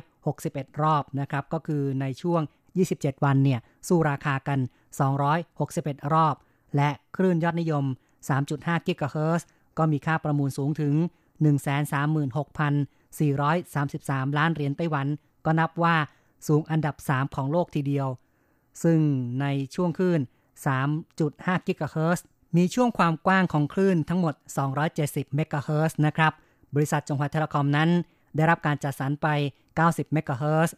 261 รอบนะครับ ก็คือในช่วง 27 วันเนี่ย สู้ราคากัน 261 รอบ และคลื่นยอดนิยม 3.5 กิกะเฮิรตซ์ ก็มีค่าประมูลสูงถึง 136,433 ล้านเหรียญไต้หวัน ก็นับว่าสูงอันดับ 3 ของโลกทีเดียว ซึ่งในช่วงคลื่น 3.5 กิกะเฮิรตซ์มีช่วงความกว้างของคลื่นทั้งหมด 270 เมกะเฮิรตซ์นะครับ บริษัทจงหัว Telecom นั้น ได้รับการจัดสรรไป 90 เมกะเฮิรตซ์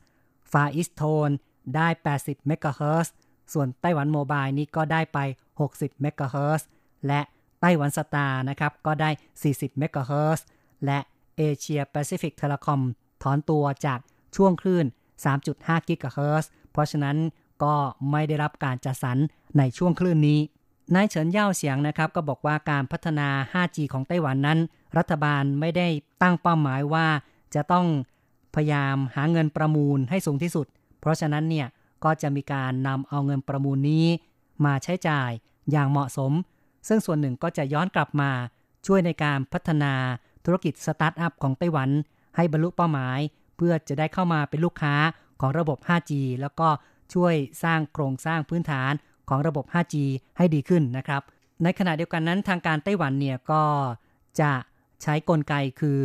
FarEasTo ne ได้ 80 เมกะเฮิรตซ์ส่วน Taiwan Mobile นี่ก็ได้ไป 60 เมกะเฮิรตซ์และ Taiwan Star นะครับ ก็ได้ 40 เมกะเฮิรตซ์และ Asia Pacific Telecom ถอนตัวจากช่วงคลื่น 3.5 กิกะเฮิรตซ์เพราะฉะนั้นก็ไม่ได้รับการจัดสรรในช่วงคลื่นนี้ นายเฉินเย่าเสียงนะครับ ก็บอกว่าการพัฒนา 5G ของไต้หวันนั้น รัฐบาลไม่ได้ตั้งเป้าหมายว่า จะต้องพยายามหาเงินประมูลให้สูงที่สุด เพราะฉะนั้นเนี่ยก็จะมีการนำเอาเงินประมูลนี้ มาใช้จ่ายอย่างเหมาะสม ซึ่งส่วนหนึ่งก็จะย้อนกลับมาช่วยในการพัฒนาธุรกิจสตาร์ทอัพของไต้หวัน ให้บรรลุเป้าหมาย เพื่อจะได้เข้ามาเป็นลูกค้าของระบบ 5G แล้วก็ช่วยสร้างโครงสร้างพื้นฐานของระบบ 5G ให้ดีขึ้นนะครับ ในขณะเดียวกันนั้นทางการไต้หวันเนี่ยก็จะใช้กลไกคือ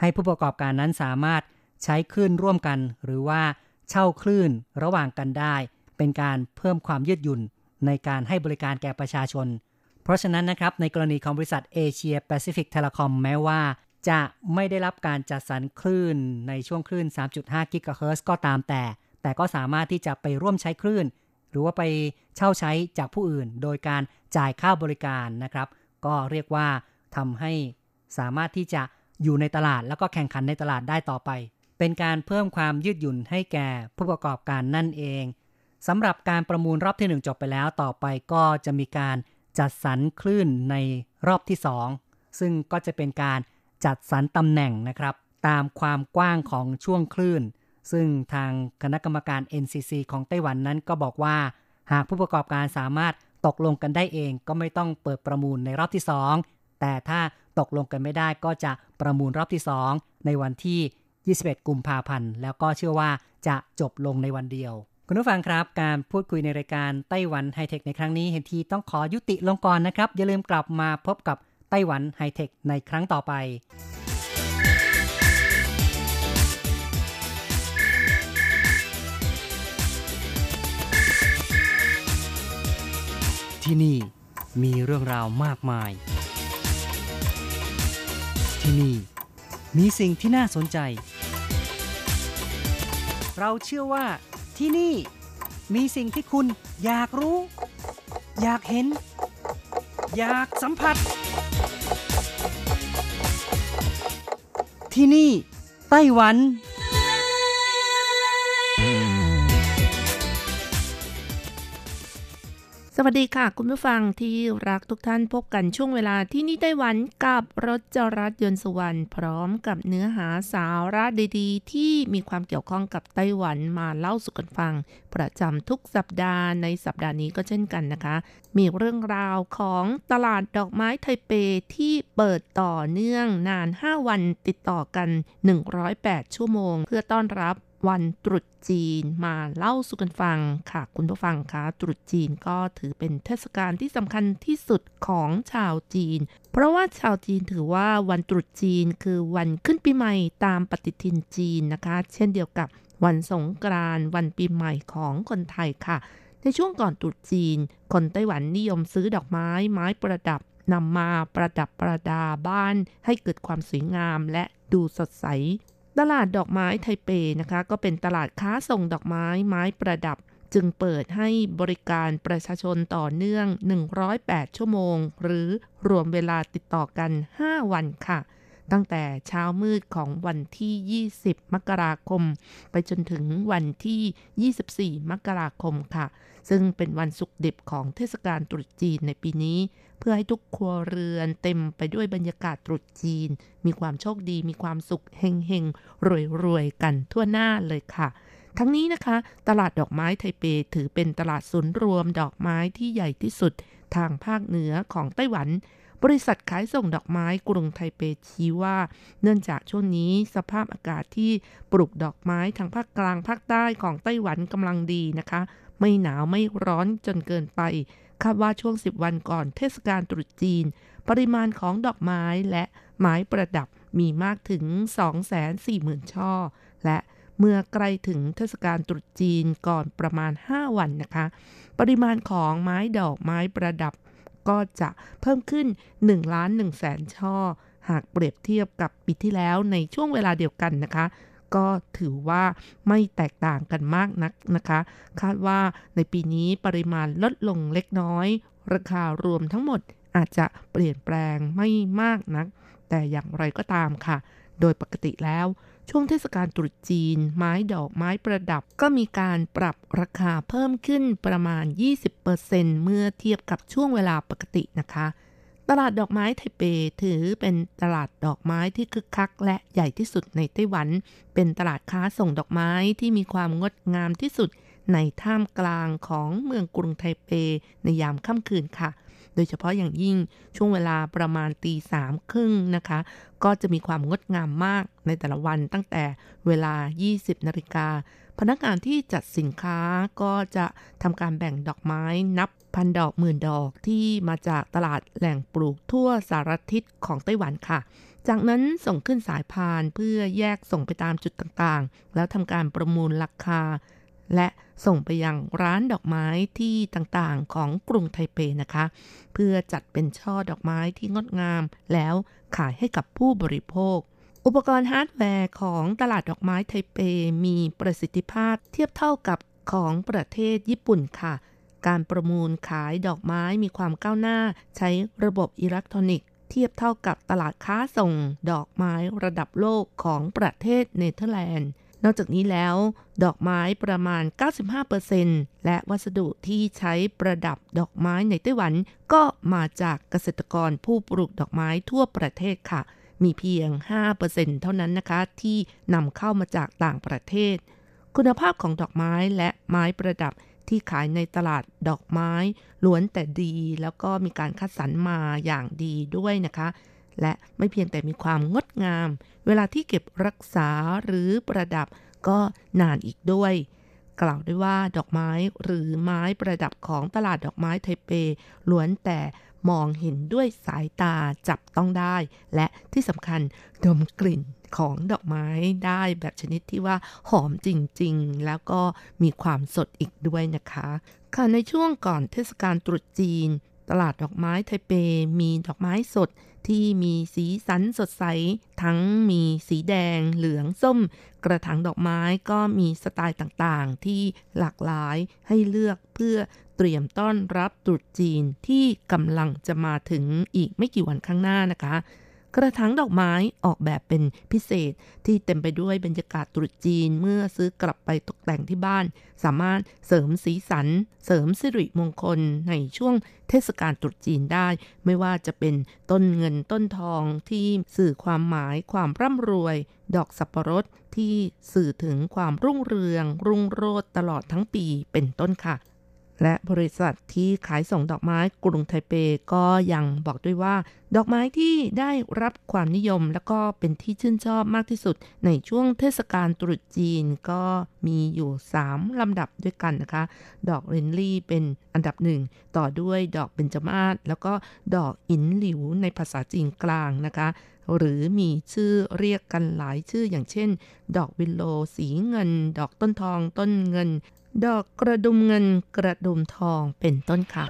ให้ผู้ประกอบการนั้นสามารถใช้คลื่นร่วมกัน หรือว่าเช่าคลื่นระหว่างกันได้ เป็นการเพิ่มความยืดหยุ่นในการให้บริการแก่ประชาชน เพราะฉะนั้นนะครับในกรณีของบริษัท Asia Pacific Telecom แม้ว่า จะไม่ได้รับการจัดสรรคลื่นในช่วงคลื่น 3.5 กิกะเฮิรตซ์ก็ตามแต่ แต่ก็สามารถที่จะไปร่วมใช้คลื่น หรือว่าไปเช่าใช้จากผู้อื่น โดยการจ่ายค่าบริการนะครับ ก็เรียกว่าทำให้สามารถที่จะอยู่ในตลาดแล้วก็แข่งขันในตลาดได้ต่อไป เป็นการเพิ่มความยืดหยุ่นให้แก่ผู้ประกอบการนั่นเองสำหรับการประมูลรอบที่ 1 จบไปแล้วต่อไปก็จะมีการ จัดสรรคลื่นในรอบที่ 2 ซึ่งก็จะเป็นการจัดสรรตำแหน่งนะครับ ตามความกว้างของช่วงคลื่น ซึ่งทางคณะกรรมการ NCC ของไต้หวันนั้นก็บอกว่า หากผู้ประกอบการสามารถตกลงกันได้เองก็ไม่ต้องเปิดประมูลในรอบที่ 2 แต่ถ้าตกลงกันไม่ได้ก็จะประมูลรอบที่ 2 ในวันที่ 21 กุมภาพันธ์ แล้วก็เชื่อว่าจะจบลงในวันเดียว คุณผู้ฟังครับการพูดคุยในรายการไต้หวันไฮเทคในครั้งนี้ เห็นทีต้องขอยุติลงก่อนนะครับ อย่าลืมกลับมาพบกับไต้หวันไฮเทคในครั้งต่อไปที่นี่มีเรื่องราวมากมาย ที่นี่มีสิ่งที่น่าสนใจ เราเชื่อว่า ที่นี่ มีสิ่งที่คุณอยากรู้ อยากเห็น อยากสัมผัส ที่นี่ ไต้หวัน วัสดีค่ะ คุณผู้ฟังที่รักทุกท่านพบกันช่วงเวลาที่นี่ไต้หวันกับรถจรัสยนต์สุวรรณพร้อมกับเนื้อหาสาระดีๆ ที่มีความเกี่ยวข้องกับไต้หวันมาเล่าสู่กันฟัง ประจำทุกสัปดาห์ในสัปดาห์นี้ก็เช่นกันนะคะ มีเรื่องราวของตลาดดอกไม้ไทเปที่เปิดต่อเนื่องนาน 5 วันติดต่อกัน 108 ชั่วโมง เพื่อต้อนรับ วันตรุษจีนมาเล่าสู่กันฟังค่ะ คุณผู้ฟังคะตรุษจีนก็ถือเป็นเทศกาลที่สำคัญที่สุดของชาวจีน เพราะว่าชาวจีนถือว่าวันตรุษจีนคือวันขึ้นปีใหม่ตามปฏิทินจีนนะคะ เช่นเดียวกับวันสงกรานต์วันปีใหม่ของคนไทยค่ะ ในช่วงก่อนตรุษจีน คนไต้หวันนิยมซื้อดอกไม้ไม้ประดับนำมาประดับประดาบ้านให้เกิดความสวยงามและดูสดใส ตลาดดอกไม้ไทเปนะคะ ก็เป็นตลาดค้าส่งดอกไม้ไม้ประดับ จึงเปิดให้บริการประชาชนต่อเนื่อง 108 ชั่วโมง หรือรวมเวลาติดต่อกัน 5 วันค่ะ ตั้งแต่เช้ามืดของวันที่ 20 มกราคม ไปจนถึงวันที่ 24 มกราคมค่ะ ซึ่งเป็นวันสุกดิบของเทศกาลตรุษจีนในปีนี้ เพื่อให้ทุกครัวเรือนเต็มไปด้วยบรรยากาศตรุษจีน มีความโชคดีมีความสุขเฮงเฮงรวยรวยๆ กันทั่วหน้าเลยค่ะทั้งนี้นะคะ ตลาดดอกไม้ไทเปถือเป็นตลาดศูนย์รวมดอกไม้ที่ใหญ่ที่สุด ทางภาคเหนือของไต้หวัน บริษัทขายส่งดอกไม้กรุงไทเปชี้ว่า เนื่องจากช่วงนี้สภาพอากาศที่ปลูกดอกไม้ทางภาคกลางภาคใต้ของไต้หวันกำลังดีนะคะ ไม่หนาวไม่ร้อนจนเกินไป คาดว่าช่วง 10 วันก่อนเทศกาลตรุษจีน ปริมาณของดอกไม้และไม้ประดับมีมากถึง 240,000 ช่อ และเมื่อใกล้ถึงเทศกาลตรุษจีนก่อนประมาณ 5 วันนะคะ ปริมาณของไม้ดอกไม้ประดับก็จะเพิ่มขึ้น1ล้าน1แสนช่อ หากเปรียบเทียบกับปีที่แล้วในช่วงเวลาเดียวกันนะคะ ก็ถือว่าไม่แตกต่างกันมากนักนะคะ คาดว่าในปีนี้ปริมาณลดลงเล็กน้อย ราคารวมทั้งหมดอาจจะเปลี่ยนแปลงไม่มากนัก แต่อย่างไรก็ตามค่ะ โดยปกติแล้ว ช่วงเทศกาลตรุษจีน ไม้ดอกไม้ประดับ ก็มีการปรับราคาเพิ่มขึ้นประมาณ 20%เมื่อเทียบกับช่วงเวลาปกตินะคะ ตลาดดอกไม้ไทเปถือเป็นตลาดดอกไม้ที่คึกคัก และใหญ่ที่สุดในไต้หวัน เป็นตลาดค้าส่งดอกไม้ที่มีความงดงามที่สุดในท่ามกลางของเมืองกรุงไทเปในยามค่ำคืนค่ะ โดยเฉพาะอย่างยิ่งช่วงเวลาประมาณตีสามครึ่งนะคะ ก็จะมีความงดงามมากในแต่ละวันตั้งแต่เวลา 20นาฬิกาพนักงานที่จัดสินค้าก็จะทำการแบ่งดอกไม้นับพันดอกหมื่นดอกที่มาจากตลาดแหล่งปลูกทั่วสารทิศของไต้หวันค่ะ จากนั้นส่งขึ้นสายพานเพื่อแยกส่งไปตามจุดต่างๆ แล้วทำการประมูลราคา และส่งไปยังร้านดอกไม้ที่ต่างๆของกรุงไทเปนะคะ เพื่อจัดเป็นช่อดอกไม้ที่งดงาม แล้วขายให้กับผู้บริโภค อุปกรณ์ฮาร์ดแวร์ของตลาดดอกไม้ไทเปมีประสิทธิภาพเทียบเท่ากับของประเทศญี่ปุ่นค่ะ การประมูลขายดอกไม้มีความก้าวหน้า ใช้ระบบอิเล็กทรอนิกส์เทียบเท่ากับตลาดค้าส่งดอกไม้ระดับโลกของประเทศเนเธอร์แลนด์ นอกจากนี้แล้ว ดอกไม้ประมาณ 95%และวัสดุที่ใช้ประดับดอกไม้ในไต้หวัน ก็มาจากเกษตรกรผู้ปลูกดอกไม้ทั่วประเทศค่ะ มีเพียง 5%เท่านั้นนะคะ ที่นำเข้ามาจากต่างประเทศ คุณภาพของดอกไม้และไม้ประดับที่ขายในตลาดดอกไม้ล้วนแต่ดี แล้วก็มีการคัดสรรมาอย่างดีด้วยนะคะ และไม่เพียงแต่มีความงดงาม เวลาที่เก็บรักษาหรือประดับก็นานอีกด้วย กล่าวได้ว่าดอกไม้หรือไม้ประดับของตลาดดอกไม้ไทเปล้วนแต่มองเห็นด้วยสายตาจับต้องได้ และที่สำคัญดมกลิ่นของดอกไม้ได้แบบชนิดที่ว่าหอมจริงๆ แล้วก็มีความสดอีกด้วยนะคะ ค่ะในช่วงก่อนเทศกาลตรุษจีน ตลาดดอกไม้ไทเปมีดอกไม้สด ที่มีสีสันสดใส ทั้งมีสีแดง เหลืองส้ม กระถางดอกไม้ก็มีสไตล์ต่างๆ ที่หลากหลายให้เลือกเพื่อเตรียมต้อนรับตรุษจีนที่กำลังจะมาถึงอีกไม่กี่วันข้างหน้านะคะ กระถางดอกไม้ออกแบบเป็นพิเศษที่เต็มไปด้วยบรรยากาศตรุษจีนเมื่อซื้อกลับไปตกแต่งที่บ้าน สามารถเสริมสีสัน เสริมสิริมงคลในช่วงเทศกาลตรุษจีนได้ ไม่ว่าจะเป็นต้นเงินต้นทองที่สื่อความหมายความร่ำรวย ดอกสับปะรดที่สื่อถึงความรุ่งเรือง รุ่งโรจน์ตลอดทั้งปีเป็นต้นค่ะ และบริษัทที่ขายส่งดอกไม้กรุงไทเปก็ยังบอกด้วยว่า ดอกไม้ที่ได้รับความนิยมและก็เป็นที่ชื่นชอบมากที่สุด ในช่วงเทศกาลตรุษจีนก็มีอยู่ 3 ลำดับด้วยกันนะคะ ดอกเรนลี่เป็นอันดับหนึ่งต่อด้วยดอกเบญจมาศแล้วก็ดอกอินหลิวในภาษาจีนกลางนะคะหรือมีชื่อเรียกกันหลายชื่ออย่างเช่น ดอกวิโล สีเงิน ดอกต้นทอง ต้นเงิน ดอกกระดุมเงินกระดุมทองเป็นต้นค่ะ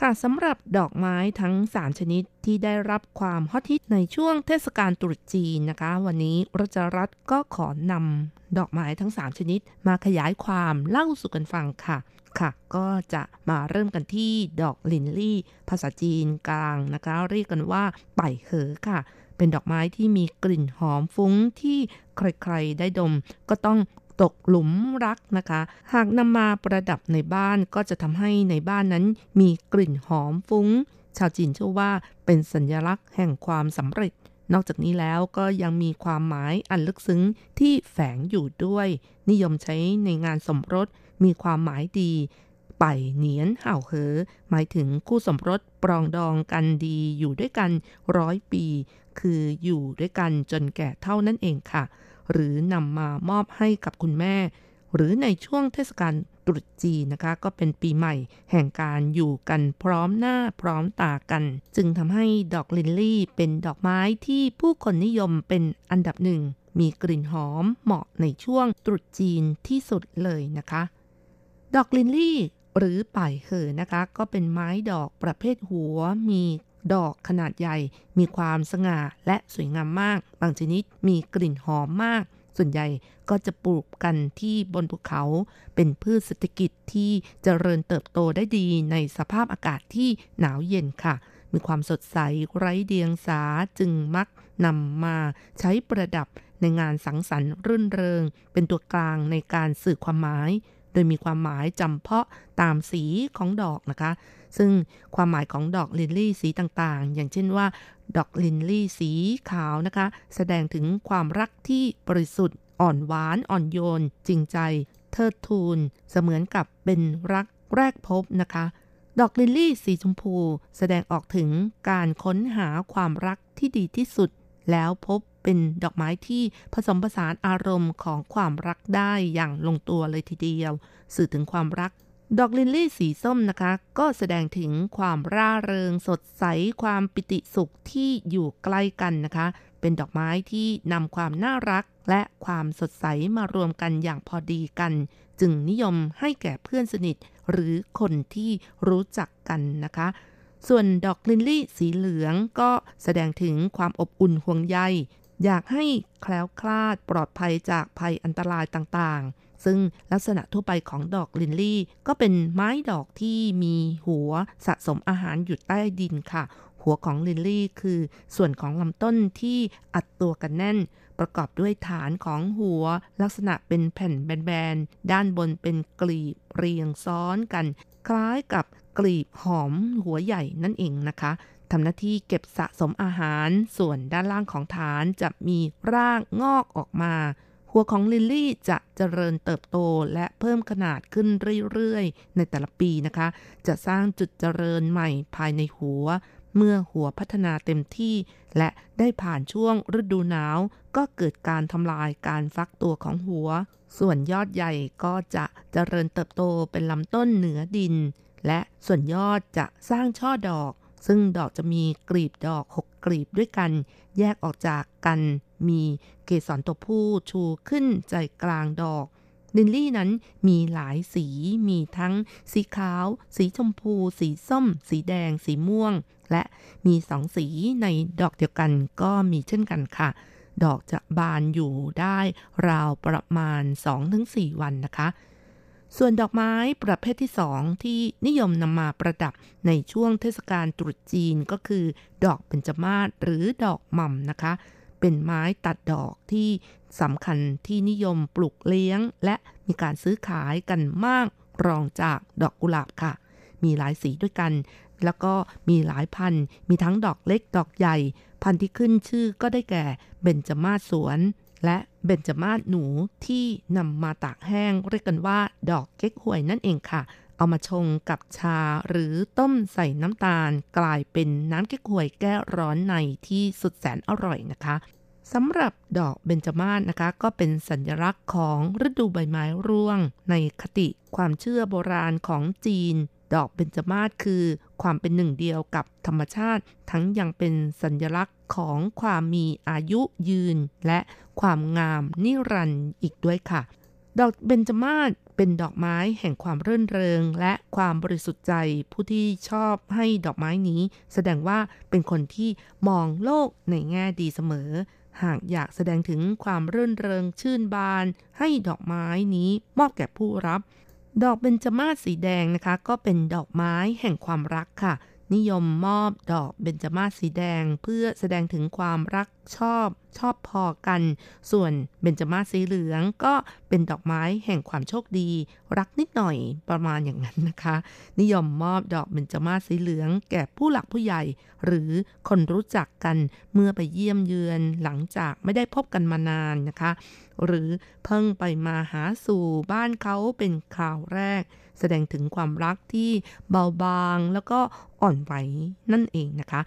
ค่ะสำหรับดอกไม้ทั้ง 3 ชนิดที่ได้รับความฮอตฮิตในช่วงเทศกาลตรุษจีนนะคะ วันนี้รัชรัตน์ก็ขอนำดอกไม้ทั้ง 3 ชนิด มาขยายความเล่าสู่กันฟังค่ะ ค่ะ ก็จะมาเริ่มกันที่ดอกลินลี่ ภาษาจีนกลางนะคะ เรียกกันว่าไปเหอค่ะ เป็นดอกไม้ที่มีกลิ่นหอมฟุ้งที่ใครๆได้ดม ก็ต้องตกหลุมรักนะคะ หากนำมาประดับในบ้านก็จะทำให้ในบ้านนั้นมีกลิ่นหอมฟุ้ง ชาวจีนเชื่อว่าเป็นสัญลักษณ์แห่งความสำเร็จ นอกจากนี้แล้วก็ยังมีความหมายอันลึกซึ้งที่แฝงอยู่ด้วย นิยมใช้ในงานสมรส มีความหมายดีไปเหนียนห่าวเหอ หมายถึงคู่สมรสปรองดองกันดีอยู่ด้วยกันร้อยปี คืออยู่ด้วยกันจนแก่เท่านั่นเองค่ะ หรือนำมามอบให้กับคุณแม่ หรือในช่วงเทศกาลตรุษจีนนะคะ ก็เป็นปีใหม่ แห่งการอยู่กันพร้อมหน้าพร้อมตากัน จึงทำให้ดอกลินลี่เป็นดอกไม้ที่ผู้คนนิยมเป็นอันดับหนึ่ง มีกลิ่นหอมเหมาะในช่วงตรุษจีนที่สุดเลยนะคะ ดอกลินลี่หรือป่ายเหอนะคะ ก็เป็นไม้ดอกประเภทหัว มีดอกขนาดใหญ่ มีความสง่าและสวยงามมาก บางชนิดมีกลิ่นหอมมาก ส่วนใหญ่ก็จะปลูกกันที่บนภูเขา เป็นพืชเศรษฐกิจที่เจริญเติบโตได้ดีในสภาพอากาศที่หนาวเย็นค่ะ มีความสดใสไร้เดียงสาจึงมักนำมาใช้ประดับในงานสังสรรค์รื่นเริง เป็นตัวกลางในการสื่อความหมาย โดยมีความหมายจำเพาะตามสีของดอกนะคะ ซึ่งความหมายของดอกลิลลี่สีต่างๆ อย่างเช่นว่า ดอกลิลลี่สีขาวนะคะ แสดงถึงความรักที่บริสุทธิ์ อ่อนหวานอ่อนโยน จริงใจ เทิดทูน เสมือนกับเป็นรักแรกพบนะคะ ดอกลิลลี่สีชมพู แสดงออกถึงการค้นหาความรักที่ดีที่สุด แล้วพบเป็นดอกไม้ที่ผสมผสานอารมณ์ของความรักได้อย่างลงตัวเลยทีเดียว สื่อถึงความรัก ดอกลิลลี่สีส้มนะคะ ก็แสดงถึงความร่าเริงสดใสความปิติสุขที่อยู่ใกล้กันนะคะ เป็นดอกไม้ที่นำความน่ารักและความสดใสมารวมกันอย่างพอดีกัน จึงนิยมให้แก่เพื่อนสนิทหรือคนที่รู้จักกันนะคะ ส่วนดอกลิลลี่สีเหลืองก็แสดงถึงความอบอุ่นห่วงใย อยากให้แคล้วคลาดปลอดภัยจากภัยอันตรายต่างๆ ซึ่งลักษณะทั่วไปของดอกลินลี่ ก็เป็นไม้ดอกที่มีหัวสะสมอาหารอยู่ใต้ดินค่ะ หัวของลิลลี่คือส่วนของลำต้นที่อัดตัวกันแน่นประกอบด้วยฐานของหัว ลักษณะเป็นแผ่นแบนๆ ด้านบนเป็นกลีบเรียงซ้อนกัน คล้ายกับ กลีบหอมหัวใหญ่นั่นเองนะคะทำหน้าที่เก็บสะสมอาหาร ส่วนด้านล่างของฐานจะมีรากงอกออกมา หัวของลิลลี่จะเจริญเติบโตและเพิ่มขนาดขึ้นเรื่อยๆ ในแต่ละปีนะคะ จะสร้างจุดเจริญใหม่ภายในหัว เมื่อหัวพัฒนาเต็มที่ และได้ผ่านช่วงฤดูหนาว ก็เกิดการทำลายการฟักตัวของหัว ส่วนยอดใหญ่ก็จะเจริญเติบโตเป็นลำต้นเหนือดิน และส่วนยอดจะสร้างช่อดอก ซึ่งดอกจะมีกลีบดอกหกกลีบด้วยกัน แยกออกจากกัน มีเกสรตัวผู้ชูขึ้นใจกลางดอกลินลี่นั้นมีหลายสี มีทั้งสีขาว สีชมพู สีส้ม สีแดง สีม่วง และมีสองสีในดอกเดียวกันก็มีเช่นกันค่ะ ดอกจะบานอยู่ได้ราวประมาณ 2-4 วันนะคะ ส่วนดอกไม้ประเภทที่สองที่นิยมนำมาประดับในช่วงเทศกาลตรุษจีนก็คือ ดอกเบญจมาศหรือดอกหม่ำนะคะ เป็นไม้ตัดดอกที่สำคัญที่นิยมปลูกเลี้ยง และมีการซื้อขายกันมากรองจากดอกกุหลาบค่ะ มีหลายสีด้วยกัน แล้วก็มีหลายพัน มีทั้งดอกเล็กดอกใหญ่ พันธุ์ที่ขึ้นชื่อก็ได้แก่เบญจมาศสวน และเบญจมาศหนูที่นำมาตากแห้ง เรียกกันว่า ดอกเก๊กฮวยนั่นเองค่ะ เอามาชงกับชาหรือต้มใส่น้ำตาล กลายเป็นน้ำเก๊กฮวยแก้ร้อนในที่สุดแสนอร่อยนะคะสำหรับดอกเบญจมาศนะคะ ก็เป็นสัญลักษณ์ของฤดูใบไม้ร่วง ในคติความเชื่อโบราณของจีน ดอกเบญจมาศคือ ความเป็นหนึ่งเดียวกับธรรมชาติ ทั้งยังเป็นสัญลักษณ์ ของความมีอายุยืนและความงามนิรันดร์อีกด้วยค่ะ ดอกเบญจมาศเป็นดอกไม้แห่งความรื่นเริง และความบริสุทธิ์ใจผู้ที่ชอบให้ดอกไม้นี้ แสดงว่าเป็นคนที่มองโลกในแง่ดีเสมอ หากอยากแสดงถึงความรื่นเริงชื่นบาน ให้ดอกไม้นี้มอบแก่ผู้รับ ดอกเบญจมาศสีแดงนะคะ ก็เป็นดอกไม้แห่งความรักค่ะ นิยมมอบดอกเบญจมาศสีแดง เพื่อแสดงถึงความรักชอบชอบพอกัน ส่วนเบญจมาศสีเหลืองก็เป็นดอกไม้แห่งความโชคดี รักนิดหน่อยประมาณอย่างนั้นนะคะ นิยมมอบดอกเบญจมาศสีเหลือง แก่ผู้หลักผู้ใหญ่ หรือคนรู้จักกันเมื่อไปเยี่ยมเยือนหลังจากไม่ได้พบกันมานานนะคะ หรือเพิ่งไปมาหาสู่บ้านเขาเป็นคราวแรก แสดงถึงความรักที่เบาบางแล้วก็อ่อนไหวนั่นเองนะคะ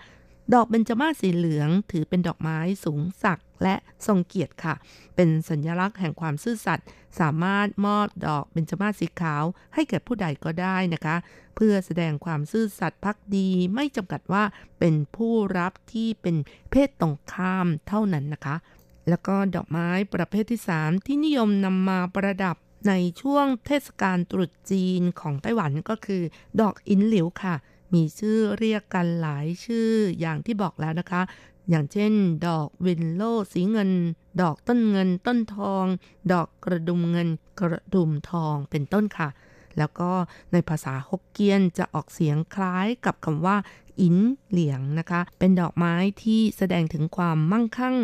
ดอกเบญจมาศสีเหลืองถือเป็นดอกไม้สูงสักและทรงเกียรติค่ะ เป็นสัญลักษณ์แห่งความซื่อสัตย์ สามารถมอบดอกเบญจมาศสีขาว ให้แก่ผู้ใดก็ได้นะคะ เพื่อแสดงความซื่อสัตย์พักดี ไม่จำกัดว่าเป็นผู้รับที่เป็นเพศตรงข้ามเท่านั้นนะคะ แล้วก็ดอกไม้ประเภทที่ 3 ที่นิยมนำมาประดับ ในช่วงเทศกาลตรุษจีนของไต้หวันก็คือ ดอกอินหลิวค่ะ มีชื่อเรียกกันหลายชื่ออย่างที่บอกแล้วนะคะ อย่างเช่น ดอกวินโลสีเงิน ดอกต้นเงินต้นทอง ดอกกระดุมเงินกระดุมทองเป็นต้นค่ะ แล้วก็ในภาษาฮกเกี้ยนจะออกเสียงคล้ายกับคำว่า อินเหลียงนะคะ เป็นดอกไม้ที่แสดงถึงความมั่งคั่ง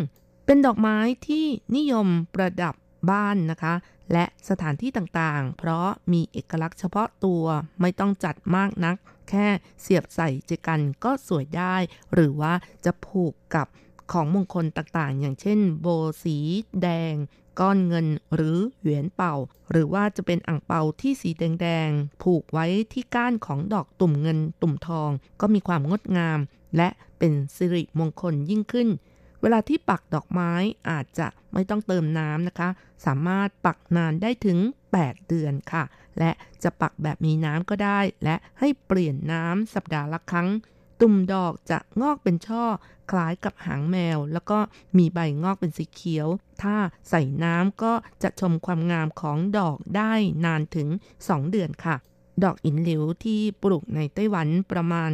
เป็นดอกไม้ที่นิยมประดับบ้านนะคะและสถานที่ต่างๆ เพราะมีเอกลักษณ์เฉพาะตัวไม่ต้องจัดมากนัก แค่เสียบใส่เจกันก็สวยได้ หรือว่าจะผูกกับของมงคลต่างๆ อย่างเช่น โบสีแดง ก้อนเงินหรือเหวียนเป่า หรือว่าจะเป็นอ่างเปาที่สีแดงๆ ผูกไว้ที่ก้านของดอกตุ่มเงินตุ่มทอง ก็มีความงดงาม และเป็นสิริมงคลยิ่งขึ้น เวลาที่ปักดอกไม้อาจจะไม่ต้องเติมน้ำนะคะ สามารถปักนานได้ถึง 8 เดือนค่ะ และจะปักแบบมีน้ำก็ได้ และให้เปลี่ยนน้ำสัปดาห์ละครั้ง ตุ่มดอกจะงอกเป็นช่อ คล้ายกับหางแมว แล้วก็มีใบงอกเป็นสีเขียว ถ้าใส่น้ำก็จะชมความงามของดอกได้นานถึง 2 เดือนค่ะดอกอินหลิวที่ปลูกในไต้หวันประมาณ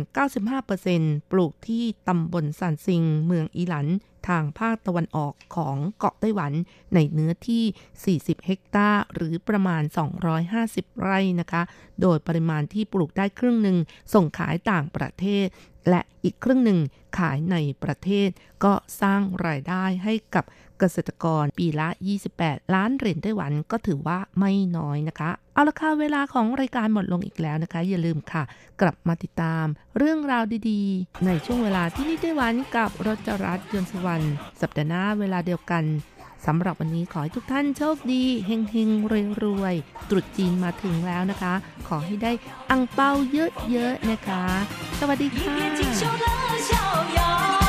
95%ปลูกที่ตำบลซานซิง เมืองอีหลัน ทางภาคตะวันออกของเกาะไต้หวันในเนื้อที่ 40 เฮกตาร์ หรือประมาณ 250 ไร่นะคะ โดยปริมาณที่ปลูกได้ครึ่งหนึ่งส่งขายต่างประเทศ และอีกครึ่งหนึ่งขายในประเทศก็สร้างรายได้ให้กับ เกษตรกรปีละ 28 ล้านเหรียญไต้หวันก็ถือว่าไม่น้อยนะคะ เอาละค่ะเวลาของรายการหมดลงอีกแล้วนะคะ อย่าลืมค่ะ กลับมาติดตามเรื่องราวดีๆ ในช่วงเวลาที่นี่ไต้หวันกับรจรัสยนสวรรค์สัปดาห์หน้าเวลาเดียวกันสำหรับวันนี้ขอให้ทุกท่านโชคดีเฮงเฮงรวยรวยตรุษจีนมาถึงแล้วนะคะ ขอให้ได้อังเปาเยอะๆนะคะ สวัสดีค่ะ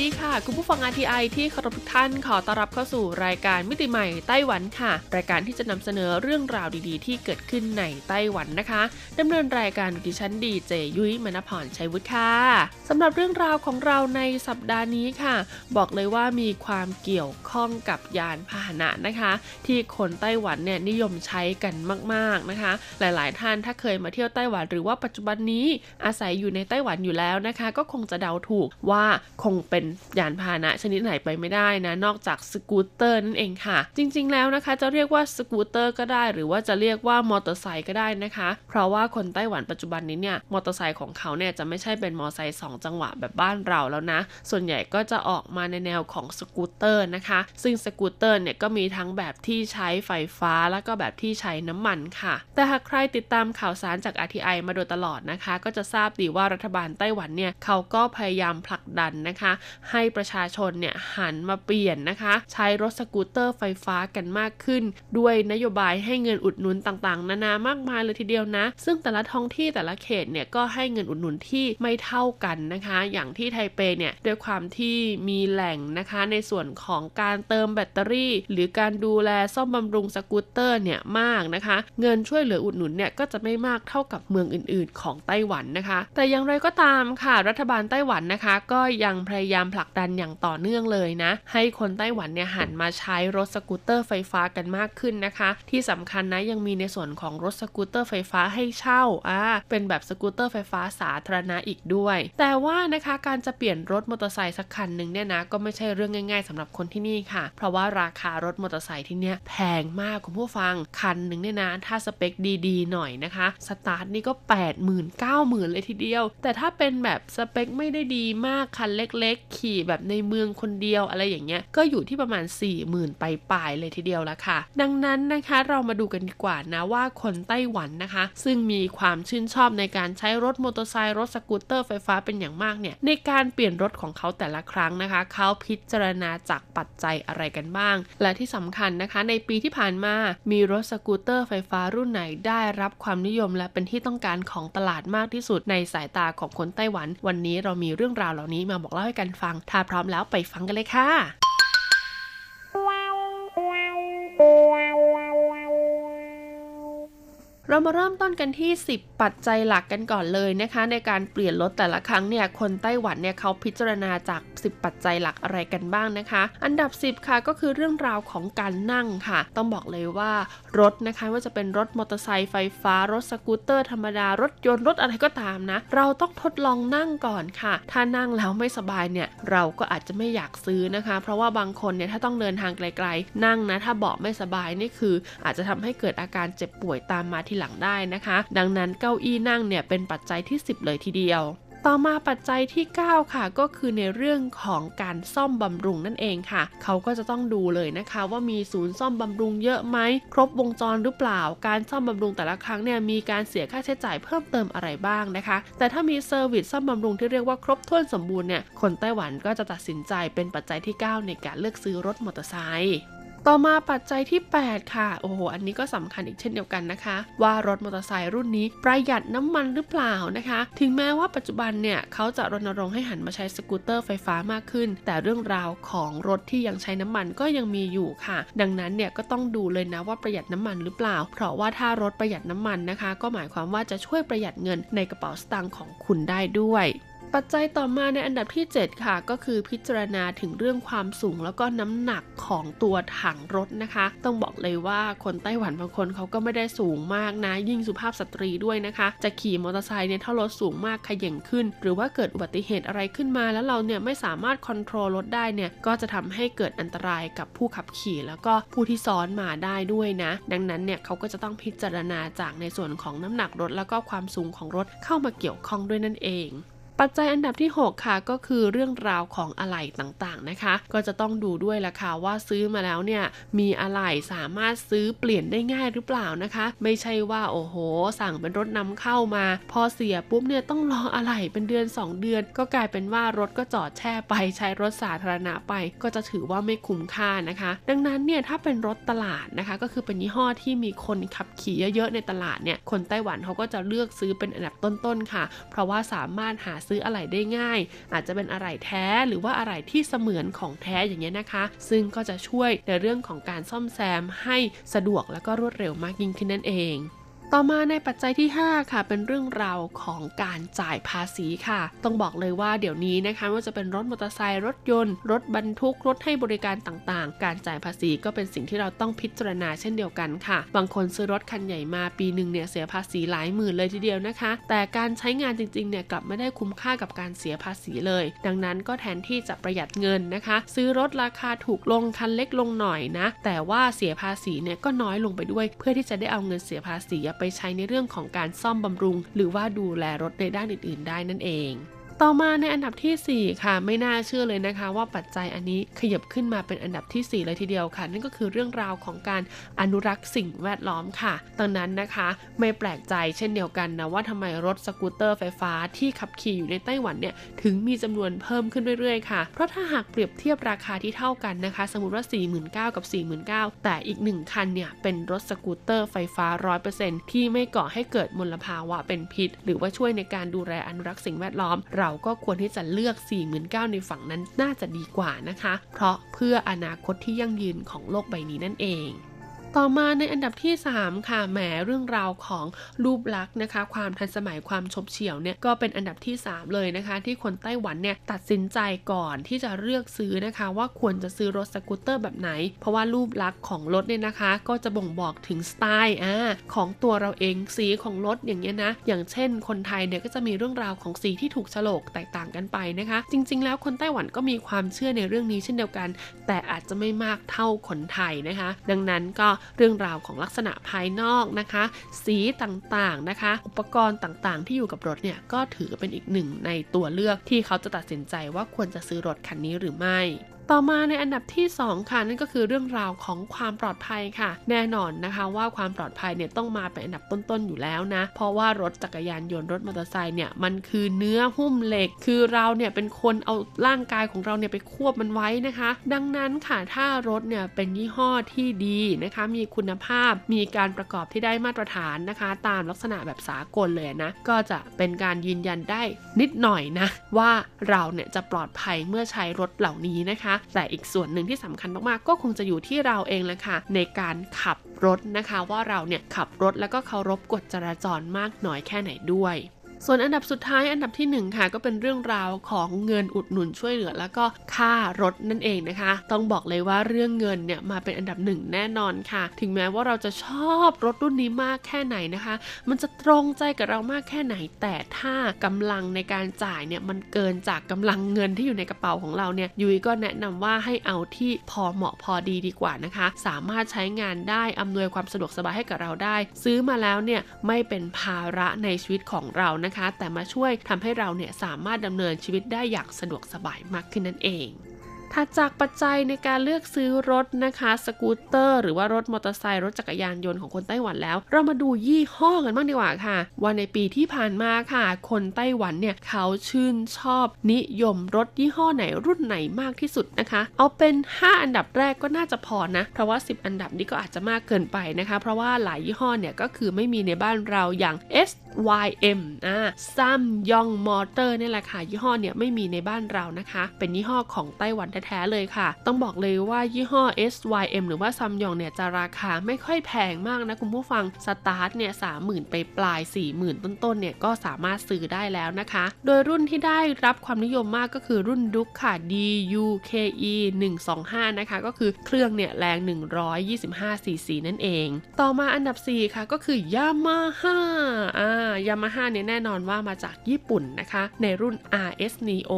ดีค่ะ คุณผู้ฟัง RTI ที่เคารพทุกท่านขอต้อนรับเข้าสู่รายการมิติใหม่ไต้หวันค่ะ รายการที่จะนำเสนอเรื่องราวดีๆ ที่เกิดขึ้นในไต้หวันนะคะดำเนินรายการโดยดิฉันดีเจยุ้ยมณพรชัยวุฒิค่ะสำหรับเรื่องราวของเราในสัปดาห์นี้ค่ะ บอกเลยว่ามีความเกี่ยวข้องกับยานพาหนะนะคะ ที่คนไต้หวันเนี่ยนิยมใช้กันมากๆนะคะ หลายๆ ท่านถ้าเคยมาเที่ยวไต้หวันหรือว่าปัจจุบันนี้อาศัยอยู่ในไต้หวันอยู่แล้วนะคะ ก็คงจะเดาถูกว่าคงเป็นยานพาหนะชนิดไหนไปไม่ได้นะ นอกจากสกูตเตอร์นั่นเองค่ะ จริง ๆ แล้วนะคะ จะเรียกว่าสกูตเตอร์ก็ได้ หรือว่าจะเรียกว่ามอเตอร์ไซค์ก็ได้นะคะ เพราะว่าคนไต้หวันปัจจุบันนี้เนี่ยมอเตอร์ไซค์ของเขาเนี่ยจะไม่ใช่เป็นมอเตอร์ไซค์สองจังหวะแบบบ้านเราแล้วนะ ส่วนใหญ่ก็จะออกมาในแนวของสกูตเตอร์นะคะ ซึ่งสกูตเตอร์เนี่ยก็มีทั้งแบบที่ใช้ไฟฟ้าแล้วก็แบบที่ใช้น้ำมันค่ะ แต่หากใครติดตามข่าวสารจาก RTI มาโดยตลอดนะคะ ก็จะทราบดีว่ารัฐบาลไต้หวันเนี่ยเขาก็พยายามผลักดันนะคะให้ประชาชนเนี่ยหันมาเปลี่ยนนะคะ ใช้รถสกูตเตอร์ไฟฟ้ากันมากขึ้น ด้วยนโยบายให้เงินอุดหนุนต่างๆ นานามากมายเลยทีเดียวนะ ซึ่งแต่ละท้องที่แต่ละเขตเนี่ยก็ให้เงินอุดหนุนที่ไม่เท่ากันนะคะ อย่างที่ไทเปเนี่ยด้วยความที่มีแหล่งนะคะในส่วนของการเติมแบตเตอรี่ หรือการดูแลซ่อมบำรุงสกูตเตอร์เนี่ยมากนะคะ เงินช่วยเหลืออุดหนุนเนี่ยก็จะไม่มากเท่ากับเมืองอื่น ๆ ของไต้หวันนะคะ แต่อย่างไรก็ตามค่ะ รัฐบาลไต้หวันนะคะ ก็ยังพยายามผลักดันอย่างต่อเนื่องเลยนะ ให้คนไต้หวันเนี่ยหันมาใช้รถสกูตเตอร์ไฟฟ้ากันมากขึ้นนะคะ ที่สำคัญนะยังมีในส่วนของรถสกูตเตอร์ไฟฟ้าให้เช่าอ่าเป็นแบบสกูตเตอร์ไฟฟ้าสาธารณะอีกด้วย แต่ว่านะคะการจะเปลี่ยนรถมอเตอร์ไซค์สักคันหนึ่งเนี่ยนะก็ไม่ใช่เรื่องง่าย ๆสำหรับคนที่นี่ค่ะ เพราะว่าราคารถมอเตอร์ไซค์ที่เนี่ยแพงมากคุณผู้ฟังคันหนึ่งเนี่ยนะถ้าสเปคดีๆ หน่อยนะคะสตาร์ทนี่ก็ 8 0 0 0 0 9 0,000 เลยทีเดียว แต่ถ้าเป็นแบบสเปคไม่ได้ดีมากคันเล็กๆขี่แบบในเมืองคนเดียวอะไรอย่างเงี้ยก็อยู่ที่ประมาณ 40,000ไปปลายเลยทีเดียวละค่ะ ดังนั้นนะคะเรามาดูกันดีกว่านะว่าคนไต้หวันนะคะ ซึ่งมีความชื่นชอบในการใช้รถมอเตอร์ไซค์รถสกูตเตอร์ไฟฟ้าเป็นอย่างมากเนี่ยในการเปลี่ยนรถของเขาแต่ละครั้งนะคะ เขาพิจารณาจากปัจจัยอะไรกันบ้าง และที่สำคัญนะคะ ในปีที่ผ่านมามีรถสกูตเตอร์ไฟฟ้ารุ่นไหนได้รับความนิยมและเป็นที่ต้องการของตลาดมากที่สุดในสายตาของคนไต้หวัน วันนี้เรามีเรื่องราวเหล่านี้มาบอกเล่าให้กันฟัง ถ้าพร้อมแล้วไปฟังกันเลยค่ะ เรามาเริ่มต้นกันที่ 10 ปัจจัยหลักกันก่อนเลยนะคะ ในการเปลี่ยนรถแต่ละครั้งเนี่ยคนไต้หวันเนี่ยเขาพิจารณาจาก 10 ปัจจัยหลักอะไรกันบ้างนะคะ อันดับ 10 ค่ะก็คือเรื่องราวของการนั่งค่ะ ต้องบอกเลยว่ารถนะคะว่าจะเป็นรถมอเตอร์ไซค์ไฟฟ้ารถสกูตเตอร์ธรรมดารถยนต์รถอะไรก็ตามนะ เราต้องทดลองนั่งก่อนค่ะ ถ้านั่งแล้วไม่สบายเนี่ยเราก็อาจจะไม่อยากซื้อนะคะ เพราะว่าบางคนเนี่ยถ้าต้องเดินทางไกล ๆ นั่งนะถ้าเบาะไม่สบายนี่คือ อาจจะทำให้เกิดอาการเจ็บป่วยตามมาทีหลังได้นะคะ ดังนั้นเก้าอี้นั่งเนี่ยเป็นปัจจัยที่ 10 เลยทีเดียวต่อมาปัจจัยที่ 9 ค่ะก็คือในเรื่องของการซ่อมบำรุงนั่นเองค่ะ เขาก็จะต้องดูเลยนะคะว่ามีศูนย์ซ่อมบำรุงเยอะไหมครบวงจรหรือเปล่า การซ่อมบำรุงแต่ละครั้งเนี่ยมีการเสียค่าใช้จ่ายเพิ่มเติมอะไรบ้างนะคะ แต่ถ้ามี service ซ่อมบำรุงที่เรียกว่าครบถ้วนสมบูรณ์เนี่ยคนไต้หวันก็จะตัดสินใจเป็นปัจจัยที่ 9 ในการเลือกซื้อรถมอเตอร์ไซค์ ต่อมาปัจจัยที่ 8 ค่ะ โอ้โห อันนี้ก็สำคัญอีกเช่นเดียวกันนะคะ ว่ารถมอเตอร์ไซค์รุ่นนี้ประหยัดน้ำมันหรือเปล่านะคะ ถึงแม้ว่าปัจจุบันเนี่ยเขาจะรณรงค์ให้หันมาใช้สกูตเตอร์ไฟฟ้ามากขึ้น แต่เรื่องราวของรถที่ยังใช้น้ำมันก็ยังมีอยู่ค่ะ ดังนั้นเนี่ยก็ต้องดูเลยนะว่าประหยัดน้ำมันหรือเปล่า เพราะว่าถ้ารถประหยัดน้ำมันนะคะ ก็หมายความว่าจะช่วยประหยัดเงินในกระเป๋าสตางค์ของคุณได้ด้วย ปัจจัยต่อมาในอันดับที่ 7 ค่ะ ก็คือพิจารณาถึงเรื่องความสูงแล้วก็น้ำหนักของตัวถังรถนะคะ ต้องบอกเลยว่าคนไต้หวันบางคนเขาก็ไม่ได้สูงมากนะ ยิ่งสุภาพสตรีด้วยนะคะ จะขี่มอเตอร์ไซค์เนี่ยถ้ารถสูงมากขย่งขึ้น หรือว่าเกิดอุบัติเหตุอะไรขึ้นมา แล้วเราเนี่ยไม่สามารถควบคุมรถได้เนี่ยก็จะทำให้เกิดอันตรายกับผู้ขับขี่ แล้วก็ผู้ที่ซ้อนมาได้ด้วยนะ ดังนั้นเนี่ยเขาก็จะต้องพิจารณาจากในส่วนของน้ำหนักรถ แล้วก็ความสูงของรถเข้ามาเกี่ยวข้องด้วยนั่นเอง ปัจจัยอันดับที่ 6 ค่ะก็คือเรื่องราวของอะไหล่ต่างๆนะคะ ก็จะต้องดูด้วยละค่ะว่าซื้อมาแล้วเนี่ยมีอะไหล่สามารถซื้อเปลี่ยนได้ง่ายหรือเปล่านะคะ ไม่ใช่ว่าโอ้โห สั่งเป็นรถนำเข้ามา พอเสียปุ๊บเนี่ยต้องรออะไหล่เป็นเดือน 2 เดือน ก็กลายเป็นว่ารถก็จอดแช่ไปใช้รถสาธารณะไป ก็จะถือว่าไม่คุ้มค่านะคะ ดังนั้นเนี่ยถ้าเป็นรถตลาดนะคะ ก็คือเป็นยี่ห้อที่มีคนขับขี่เยอะๆในตลาดเนี่ยคนไต้หวันเขาก็จะเลือกซื้อเป็นอันดับต้นๆค่ะ เพราะว่าสามารถหาซื้ออะไหล่ได้ง่าย อาจจะเป็นอะไหล่แท้หรือว่าอะไหล่ที่เสมือนของแท้อย่างเงี้ยนะคะ ซึ่งก็จะช่วยในเรื่องของการซ่อมแซมให้สะดวกและก็รวดเร็วมากยิ่งขึ้นนั่นเอง ต่อมาในปัจจัยที่ 5 ค่ะ เป็นเรื่องราวของการจ่ายภาษีค่ะ ต้องบอกเลยว่าเดี๋ยวนี้นะคะว่าจะเป็นรถมอเตอร์ไซค์รถยนต์ รถบรรทุกรถให้บริการต่างๆ การจ่ายภาษีก็เป็นสิ่งที่เราต้องพิจารณาเช่นเดียวกันค่ะ บางคนซื้อรถคันใหญ่มาปีหนึ่งเนี่ยเสียภาษีหลายหมื่นเลยทีเดียวนะคะ แต่การใช้งานจริงๆเนี่ยกลับไม่ได้คุ้มค่ากับการเสียภาษีเลย ดังนั้นก็แทนที่จะประหยัดเงินนะคะ ซื้อรถราคาถูกลงคันเล็กลงหน่อยนะ แต่ว่าเสียภาษีเนี่ยก็น้อยลงไปด้วย เพื่อที่จะได้เอาเงินเสียภาษีไปใช้ในเรื่องของการซ่อมบำรุง หรือว่าดูแลรถในด้านอื่น ๆ ได้นั่นเอง ต่อมาในอันดับทีสี่ 4 ค่ะไม่น่าเชื่อเลยนะคะ ว่าปัจจัยอันนี้ขยับขึ้นมาเป็นอันดับทีสี่ 4 เลยทีเดียวค่ะ นั่นก็คือเรื่องราวของการอนุรักษ์สิ่งแวดล้อมค่ะดังนั้นนะคะไม่แปลกใจเช่นเดียวกันนะว่าทำไมรถสกูตเตอร์ไฟฟ้าที่ขับขี่อยู่ในไต้หวันเนี่ยถึงมีจำนวนเพิ่มขึ้นเรื่อยๆค่ะ เพราะถ้าหากเปรียบเทียบราคาที่เท่ากันนะคะ สมมติว่า 49,000กับ49,000แต่อีกหนึ่งคันเนี่ยเป็นรถสกูตเตอร์ไฟฟ้า 100%ที่ไม่ก่อให้เกิดมลภาวะเป็นพิษ หรือว่าช่วยในการดูแลอนุรักษ์สิ่งแวดล้อมเราก็ควรที่จะเลือก 49,000 ในฝั่งนั้นน่าจะดีกว่านะคะ เพราะเพื่ออนาคตที่ยั่งยืนของโลกใบนี้นั่นเอง ต่อมาในอันดับที่ 3 ค่ะแหมเรื่องราวของรูปลักษณ์นะคะ ความทันสมัยความชบเฉี่ยวเนี่ยก็เป็นอันดับที่ 3 เลยนะคะ ที่คนไต้หวันเนี่ยตัดสินใจก่อนที่จะเลือกซื้อนะคะ ว่าควรจะซื้อรถสกูตเตอร์แบบไหน เพราะว่ารูปลักษณ์ของรถเนี่ยนะคะ ก็จะบ่งบอกถึงสไตล์อ่าของตัวเราเองสีของรถอย่างเงี้ยนะ อย่างเช่น คนไทยเนี่ยก็จะมีเรื่องราวของสีที่ถูกฉลกแตกต่างกันไปนะคะ จริง ๆ แล้วคนไต้หวันก็มีความเชื่อในเรื่องนี้เช่นเดียวกัน แต่อาจจะไม่มากเท่าคนไทยนะคะ ดังนั้นก็เรื่องราวของลักษณะภายนอกนะคะ สีต่างๆนะคะ อุปกรณ์ต่างๆ ที่อยู่กับรถเนี่ยก็ถือเป็นอีกหนึ่งในตัวเลือกที่เขาจะตัดสินใจว่าควรจะซื้อรถคันนี้หรือไม่ ต่อมาในอันดับที่ 2 ค่ะ นั่นก็คือเรื่องราวของความปลอดภัยค่ะ แน่นอนนะคะว่าความปลอดภัยเนี่ยต้องมาเป็นอันดับต้นๆอยู่แล้วนะ เพราะว่ารถจักรยานยนต์รถมอเตอร์ไซค์เนี่ยมันคือเนื้อหุ้มเหล็ก คือเราเนี่ยเป็นคนเอาร่างกายของเราเนี่ยไปควบมันไว้นะคะ ดังนั้นค่ะถ้ารถเนี่ยเป็นยี่ห้อที่ดีนะคะ มีคุณภาพมีการประกอบที่ได้มาตรฐานนะคะ ตามลักษณะแบบสากลเลยนะก็จะเป็นการยืนยันได้นิดหน่อยนะว่าเราเนี่ยจะปลอดภัยเมื่อใช้รถเหล่านี้นะคะแต่อีกส่วนหนึ่งที่สำคัญมากๆ ก็คงจะอยู่ที่เราเองแหละค่ะในการขับรถนะคะ ว่าเราเนี่ยขับรถแล้วก็เคารพกฎจราจรมากน้อยแค่ไหนด้วย ส่วนอันดับสุดท้ายอันดับที่ 1 ค่ะ ก็เป็นเรื่องราวของเงินอุดหนุนช่วยเหลือ แล้วก็ค่ารถนั่นเองนะคะ ต้องบอกเลยว่าเรื่องเงินเนี่ยมาเป็นอันดับหนึ่งแน่นอนค่ะ ถึงแม้ว่าเราจะชอบรถรุ่นนี้มากแค่ไหนนะคะ มันจะตรงใจกับเรามากแค่ไหน แต่ถ้ากำลังในการจ่ายเนี่ยมันเกินจากกำลังเงินที่อยู่ในกระเป๋าของเราเนี่ยยุ้ยก็แนะนำว่าให้เอาที่พอเหมาะพอดีดีกว่านะคะ สามารถใช้งานได้อำนวยความสะดวกสบายให้กับเราได้ ซื้อมาแล้วเนี่ยไม่เป็นภาระในชีวิตของเรานะคะนะคะ แต่มาช่วยทำให้เราเนี่ยสามารถดำเนินชีวิตได้อย่างสะดวกสบายมากขึ้นนั่นเอง ถัดจากปัจจัยในการเลือกซื้อรถนะคะสกูตเตอร์ หรือว่ารถมอเตอร์ไซค์รถจักรยานยนต์ของคนไต้หวันแล้ว เรามาดูยี่ห้อกันบ้างดีกว่าค่ะ ว่าในปีที่ผ่านมาค่ะ คนไต้หวันเนี่ยเขาชื่นชอบนิยมรถยี่ห้อไหนรุ่นไหนมากที่สุดนะคะ เอาเป็น 5 อันดับแรกก็น่าจะพอนะ เพราะว่า 10 อันดับนี้ก็อาจจะมากเกินไปนะคะ เพราะว่าหลายยี่ห้อเนี่ยก็คือไม่มีในบ้านเราอย่าง SYM อ่า Sanyang Motor นี่แหละค่ะยี่ห้อเนี่ยไม่มีในบ้านเรานะคะ เป็นยี่ห้อของไต้หวันแท้ๆเลยค่ะ ต้องบอกเลยว่ายี่ห้อ SYM หรือว่า Sanyang เนี่ยจะราคาไม่ค่อยแพงมากนะคุณผู้ฟังสตาร์ทเนี่ยสามหมื่นปลายสี่หมื่นต้นๆเนี่ยก็สามารถซื้อได้แล้วนะคะ โดยรุ่นที่ได้รับความนิยมมากก็คือรุ่น Duke ค่ะ DUKE 125นะคะก็คือเครื่องเนี่ยแรง 125 cc นั่นเอง ต่อมาอันดับ 4 ค่ะก็คือ Yamaha อ่ายามาฮ่าเนี่ยแน่นอนว่ามาจากญี่ปุ่นนะคะ ในรุ่น RS Neo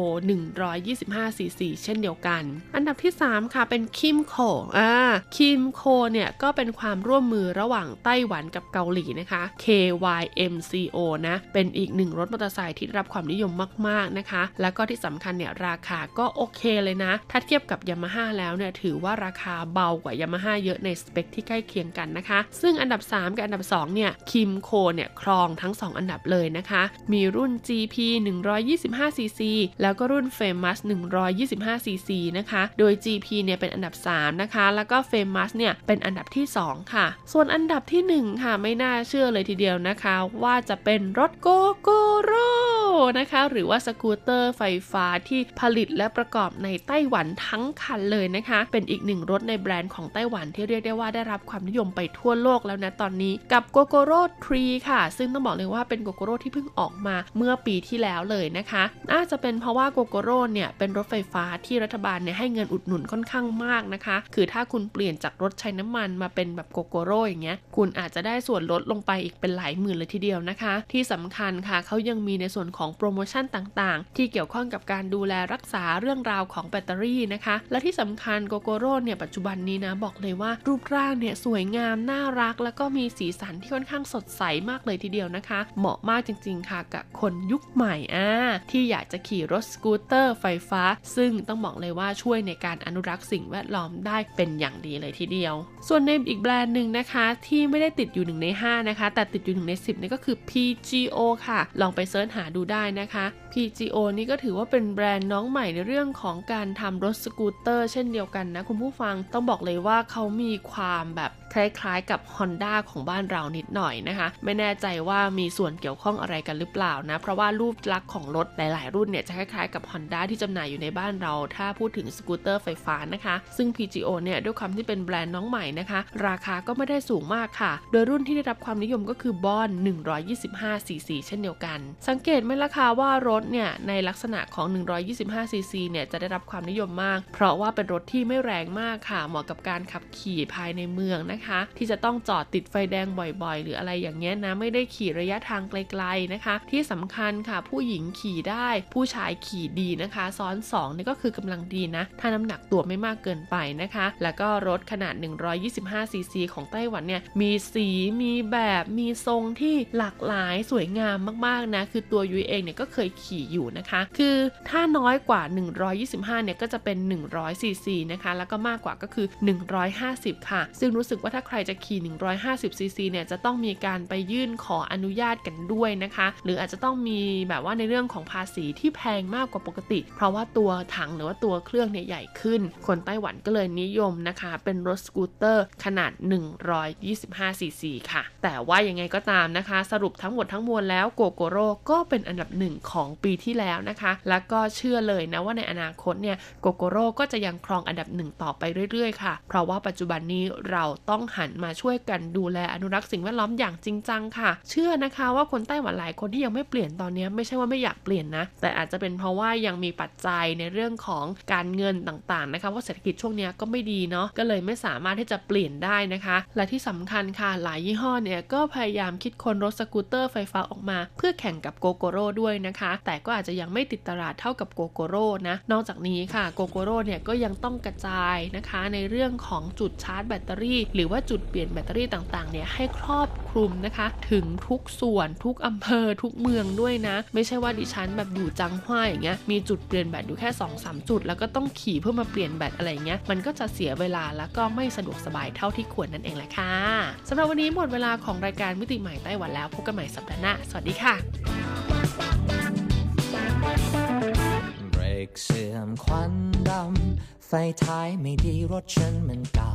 125 cc เช่นเดียวกันอันดับที่ 3 ค่ะเป็นคิมโคอ่าคิมโคเนี่ยก็เป็นความร่วมมือระหว่างไต้หวันกับเกาหลีนะคะ KYMCO นะ เป็นอีกหนึ่งรถมอเตอร์ไซค์ที่รับความนิยมมากๆนะคะ แล้วก็ที่สำคัญเนี่ยราคาก็โอเคเลยนะ ถ้าเทียบกับยามาฮ่าแล้วเนี่ยถือว่าราคาเบากว่ายามาฮ่าเยอะในสเปคที่ใกล้เคียงกันนะคะ ซึ่งอันดับ 3 กับอันดับ 2 เนี่ยคิมโคเนี่ยครองทั้ง 2 อันดับเลยนะคะ มีรุ่น GP 125 cc แล้วก็รุ่น Famous 125 cc นะคะ โดย GP เนี่ยเป็นอันดับ 3 นะคะ แล้วก็ Famous เนี่ยเป็นอันดับที่ 2 ค่ะ ส่วนอันดับที่ 1 ค่ะ ไม่น่าเชื่อเลยทีเดียวนะคะ ว่าจะเป็นรถ Gogoro นะคะ หรือว่าสกูตเตอร์ไฟฟ้าที่ผลิตและประกอบในไต้หวันทั้งคันเลยนะคะ เป็นอีกหนึ่งรถในแบรนด์ของไต้หวันที่เรียกได้ว่าได้รับความนิยมไปทั่วโลกแล้วนะตอนนี้กับ Gogoro 3ค่ะ ซึ่งต้องบอกเลยว่าเป็น Gogoro ที่เพิ่งออกมาเมื่อปีที่แล้วเลยนะคะ น่าจะเป็นเพราะว่า Gogoro เนี่ยเป็นรถไฟฟ้าที่รัฐบาลเนี่ยให้เงินอุดหนุนค่อนข้างมากนะคะ คือถ้าคุณเปลี่ยนจากรถใช้น้ำมันมาเป็นแบบ Gogoro อย่างเงี้ย คุณอาจจะได้ส่วนลดลงไปอีกเป็นหลายหมื่นเลยทีเดียวนะคะ ที่สำคัญค่ะเขายังมีในส่วนของโปรโมชั่นต่างๆ ที่เกี่ยวข้องกับการดูแลรักษาเรื่องราวของแบตเตอรี่นะคะ และที่สำคัญโกโกโร่เนี่ยปัจจุบันนี้นะบอกเลยว่ารูปร่างเนี่ยสวยงามน่ารัก แล้วก็มีสีสันที่ค่อนข้างสดใสมากเลยทีเดียวนะคะ เหมาะมากจริง ๆ ค่ะกับคนยุคใหม่อ่าที่อยากจะขี่รถสกูตเตอร์ไฟฟ้า ซึ่งต้องบอกเลยว่าช่วยในการอนุรักษ์สิ่งแวดล้อมได้เป็นอย่างดีเลยทีเดียว ส่วนในอีกแบรนด์หนึ่งนะคะที่ไม่ได้ติดอยู่หนึ่งใน5นะคะแต่ติดอยู่หนึ่งใน10นี่ก็คือ PGO ค่ะ ลองไป search หาดูได้นะคะ PGO นี่ก็ถือว่าเป็นแบรนด์น้องใหม่ในเรื่องของการทำรถสกูตเตอร์ เช่นเดียวกันนะคุณผู้ฟังต้องบอกเลยว่าเขามีความแบบคล้ายๆกับ Honda ของบ้านเรานิดหน่อยนะคะ ไม่แน่ใจว่ามีส่วนเกี่ยวข้องอะไรกันหรือเปล่านะ เพราะว่ารูปลักษณ์ของรถหลาย ๆ รุ่นเนี่ยจะคล้ายๆกับ Honda ที่จำหน่ายอยู่ในบ้านเรา ถ้าพูดถึงสกูตเตอร์ไฟฟ้านะคะ ซึ่ง PGO เนี่ยด้วยความที่เป็นแบรนด์น้องใหม่นะคะ ราคาก็ไม่ได้สูงมากค่ะ โดยรุ่นที่ได้รับความนิยมก็คือ Bon 125 cc เช่นเดียวกัน สังเกตไหมล่ะคะว่ารถเนี่ยในลักษณะของ 125 cc เนี่ยจะได้รับความนิยมมาก เพราะว่าเป็นรถที่ไม่แรงมากค่ะ เหมาะกับการขับขี่ภายในเมืองนะคะ ที่จะต้องจอดติดไฟแดงบ่อยๆ หรืออะไรอย่างเงี้ยนะไม่ได้ขี่ระยะทางไกลๆนะคะ ที่สำคัญค่ะผู้หญิงขี่ได้ผู้ชายขี่ดีนะคะ ซ้อน2นี่ก็คือกำลังดีนะ ถ้าน้ำหนักตัวไม่มากเกินไปนะคะ แล้วก็รถขนาด 125 ซีซีของไต้หวันเนี่ย มีสีมีแบบมีทรงที่หลากหลายสวยงามมากๆนะ คือตัวยุ้ยเองเนี่ยก็เคยขี่อยู่นะคะ คือถ้าน้อยกว่า 125 เนี่ยก็จะเป็น 100 ซีซีนะคะ แล้วก็มากกว่าก็คือ 150 ค่ะ ซึ่งรู้สึกว่าถ้าใครจะขี่ 150 ซีซีเนี่ยจะต้องมีการไปยื่นขออนุญาตกันด้วยนะคะ หรืออาจจะต้องมีแบบว่าในเรื่องของภาษีที่แพงมากกว่าปกติ เพราะว่าตัวถังหรือว่าตัวเครื่องเนี่ยใหญ่ขึ้น คนไต้หวันก็เลยนิยมนะคะ เป็นรถสกูตเตอร์ขนาด 125 ซีซีค่ะ แต่ว่ายังไงก็ตามนะคะ สรุปทั้งหมดทั้งมวลแล้ว Gogoro ก็เป็นอันดับหนึ่งของปีที่แล้วนะคะ แล้วก็เชื่อเลยนะว่าในอนาคตเนี่ย Gogoro ก็จะยังครองอันดับหนึ่งต่อไปเรื่อยๆค่ะ เพราะว่าปัจจุบันนี้เราต้องหันมาช่วยกันดูแลอนุรักษ์สิ่งแวดล้อมอย่างจริงจังค่ะ เชื่อนะคะว่าคนไต้หวันหลายคนที่ยังไม่เปลี่ยนตอนนี้ไม่ใช่ว่าไม่อยากเปลี่ยนนะ แต่อาจจะเป็นเพราะว่ายังมีปัจจัยในเรื่องของการการเงินต่างๆนะคะว่าเศรษฐกิจช่วงนี้ก็ไม่ดีเนาะก็เลยไม่สามารถที่จะเปลี่ยนได้นะคะ และที่สำคัญค่ะหลายยี่ห้อเนี่ยก็พยายามคิดค้นรถสกูตเตอร์ไฟฟ้าออกมา เพื่อแข่งกับ Gogoro ด้วยนะคะ แต่ก็อาจจะยังไม่ติดตลาดเท่ากับ Gogoro นะนอกจากนี้ค่ะ Gogoro เนี่ยก็ยังต้องกระจายนะคะ ในเรื่องของจุดชาร์จแบตเตอรี่ หรือว่าจุดเปลี่ยนแบตเตอรี่ต่างๆเนี่ยให้ครอบคลุมนะคะ ถึงทุกส่วนทุกอำเภอทุกเมืองด้วยนะ ไม่ใช่ว่าดิฉันแบบอยู่จังหว้าอย่างเงี้ยมีจุดเปลี่ยนแบตอยู่แค่2อสจุดแล้วก็ต้องขี่เพื่อมาเปลี่ยนแบตอะไรเงี้ยมันก็จะเสียเวลาแล้วก็ไม่สะดวกสบายเท่าที่ควรนั่นเองแหละค่ะสำหรับวันนี้หมดเวลาของรายการมิติใหม่ไต้หวันแล้วพบกันใหม่สัปดาห์หน้าสวัสดีค่ะ เบรกเสื่อมควันดำไฟท้ายไม่ดีรถฉันมันเก่า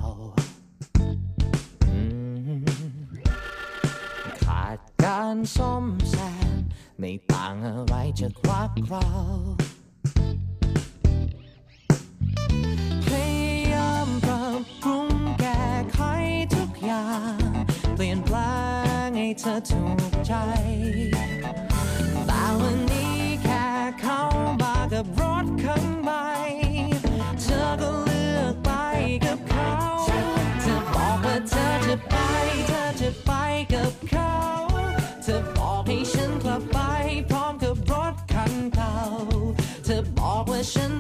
ขาดการซ่อมแซมไม่ต่างอะไรจากรักเรา พยายามปรับปรุงแก้ไขทุกอย่าง เปลี่ยนแปลงให้เธอถูกใจ แต่วันนี้แค่เข้ามากับรถคันใหม่เธอก็เลือกไปกับเขาเธอบอกว่าเธอจะไป เธอจะไปกับเขาเธอบอกให้ฉันกลับไปพร้อมกับรถคันเก่าเธอบอกว่าฉัน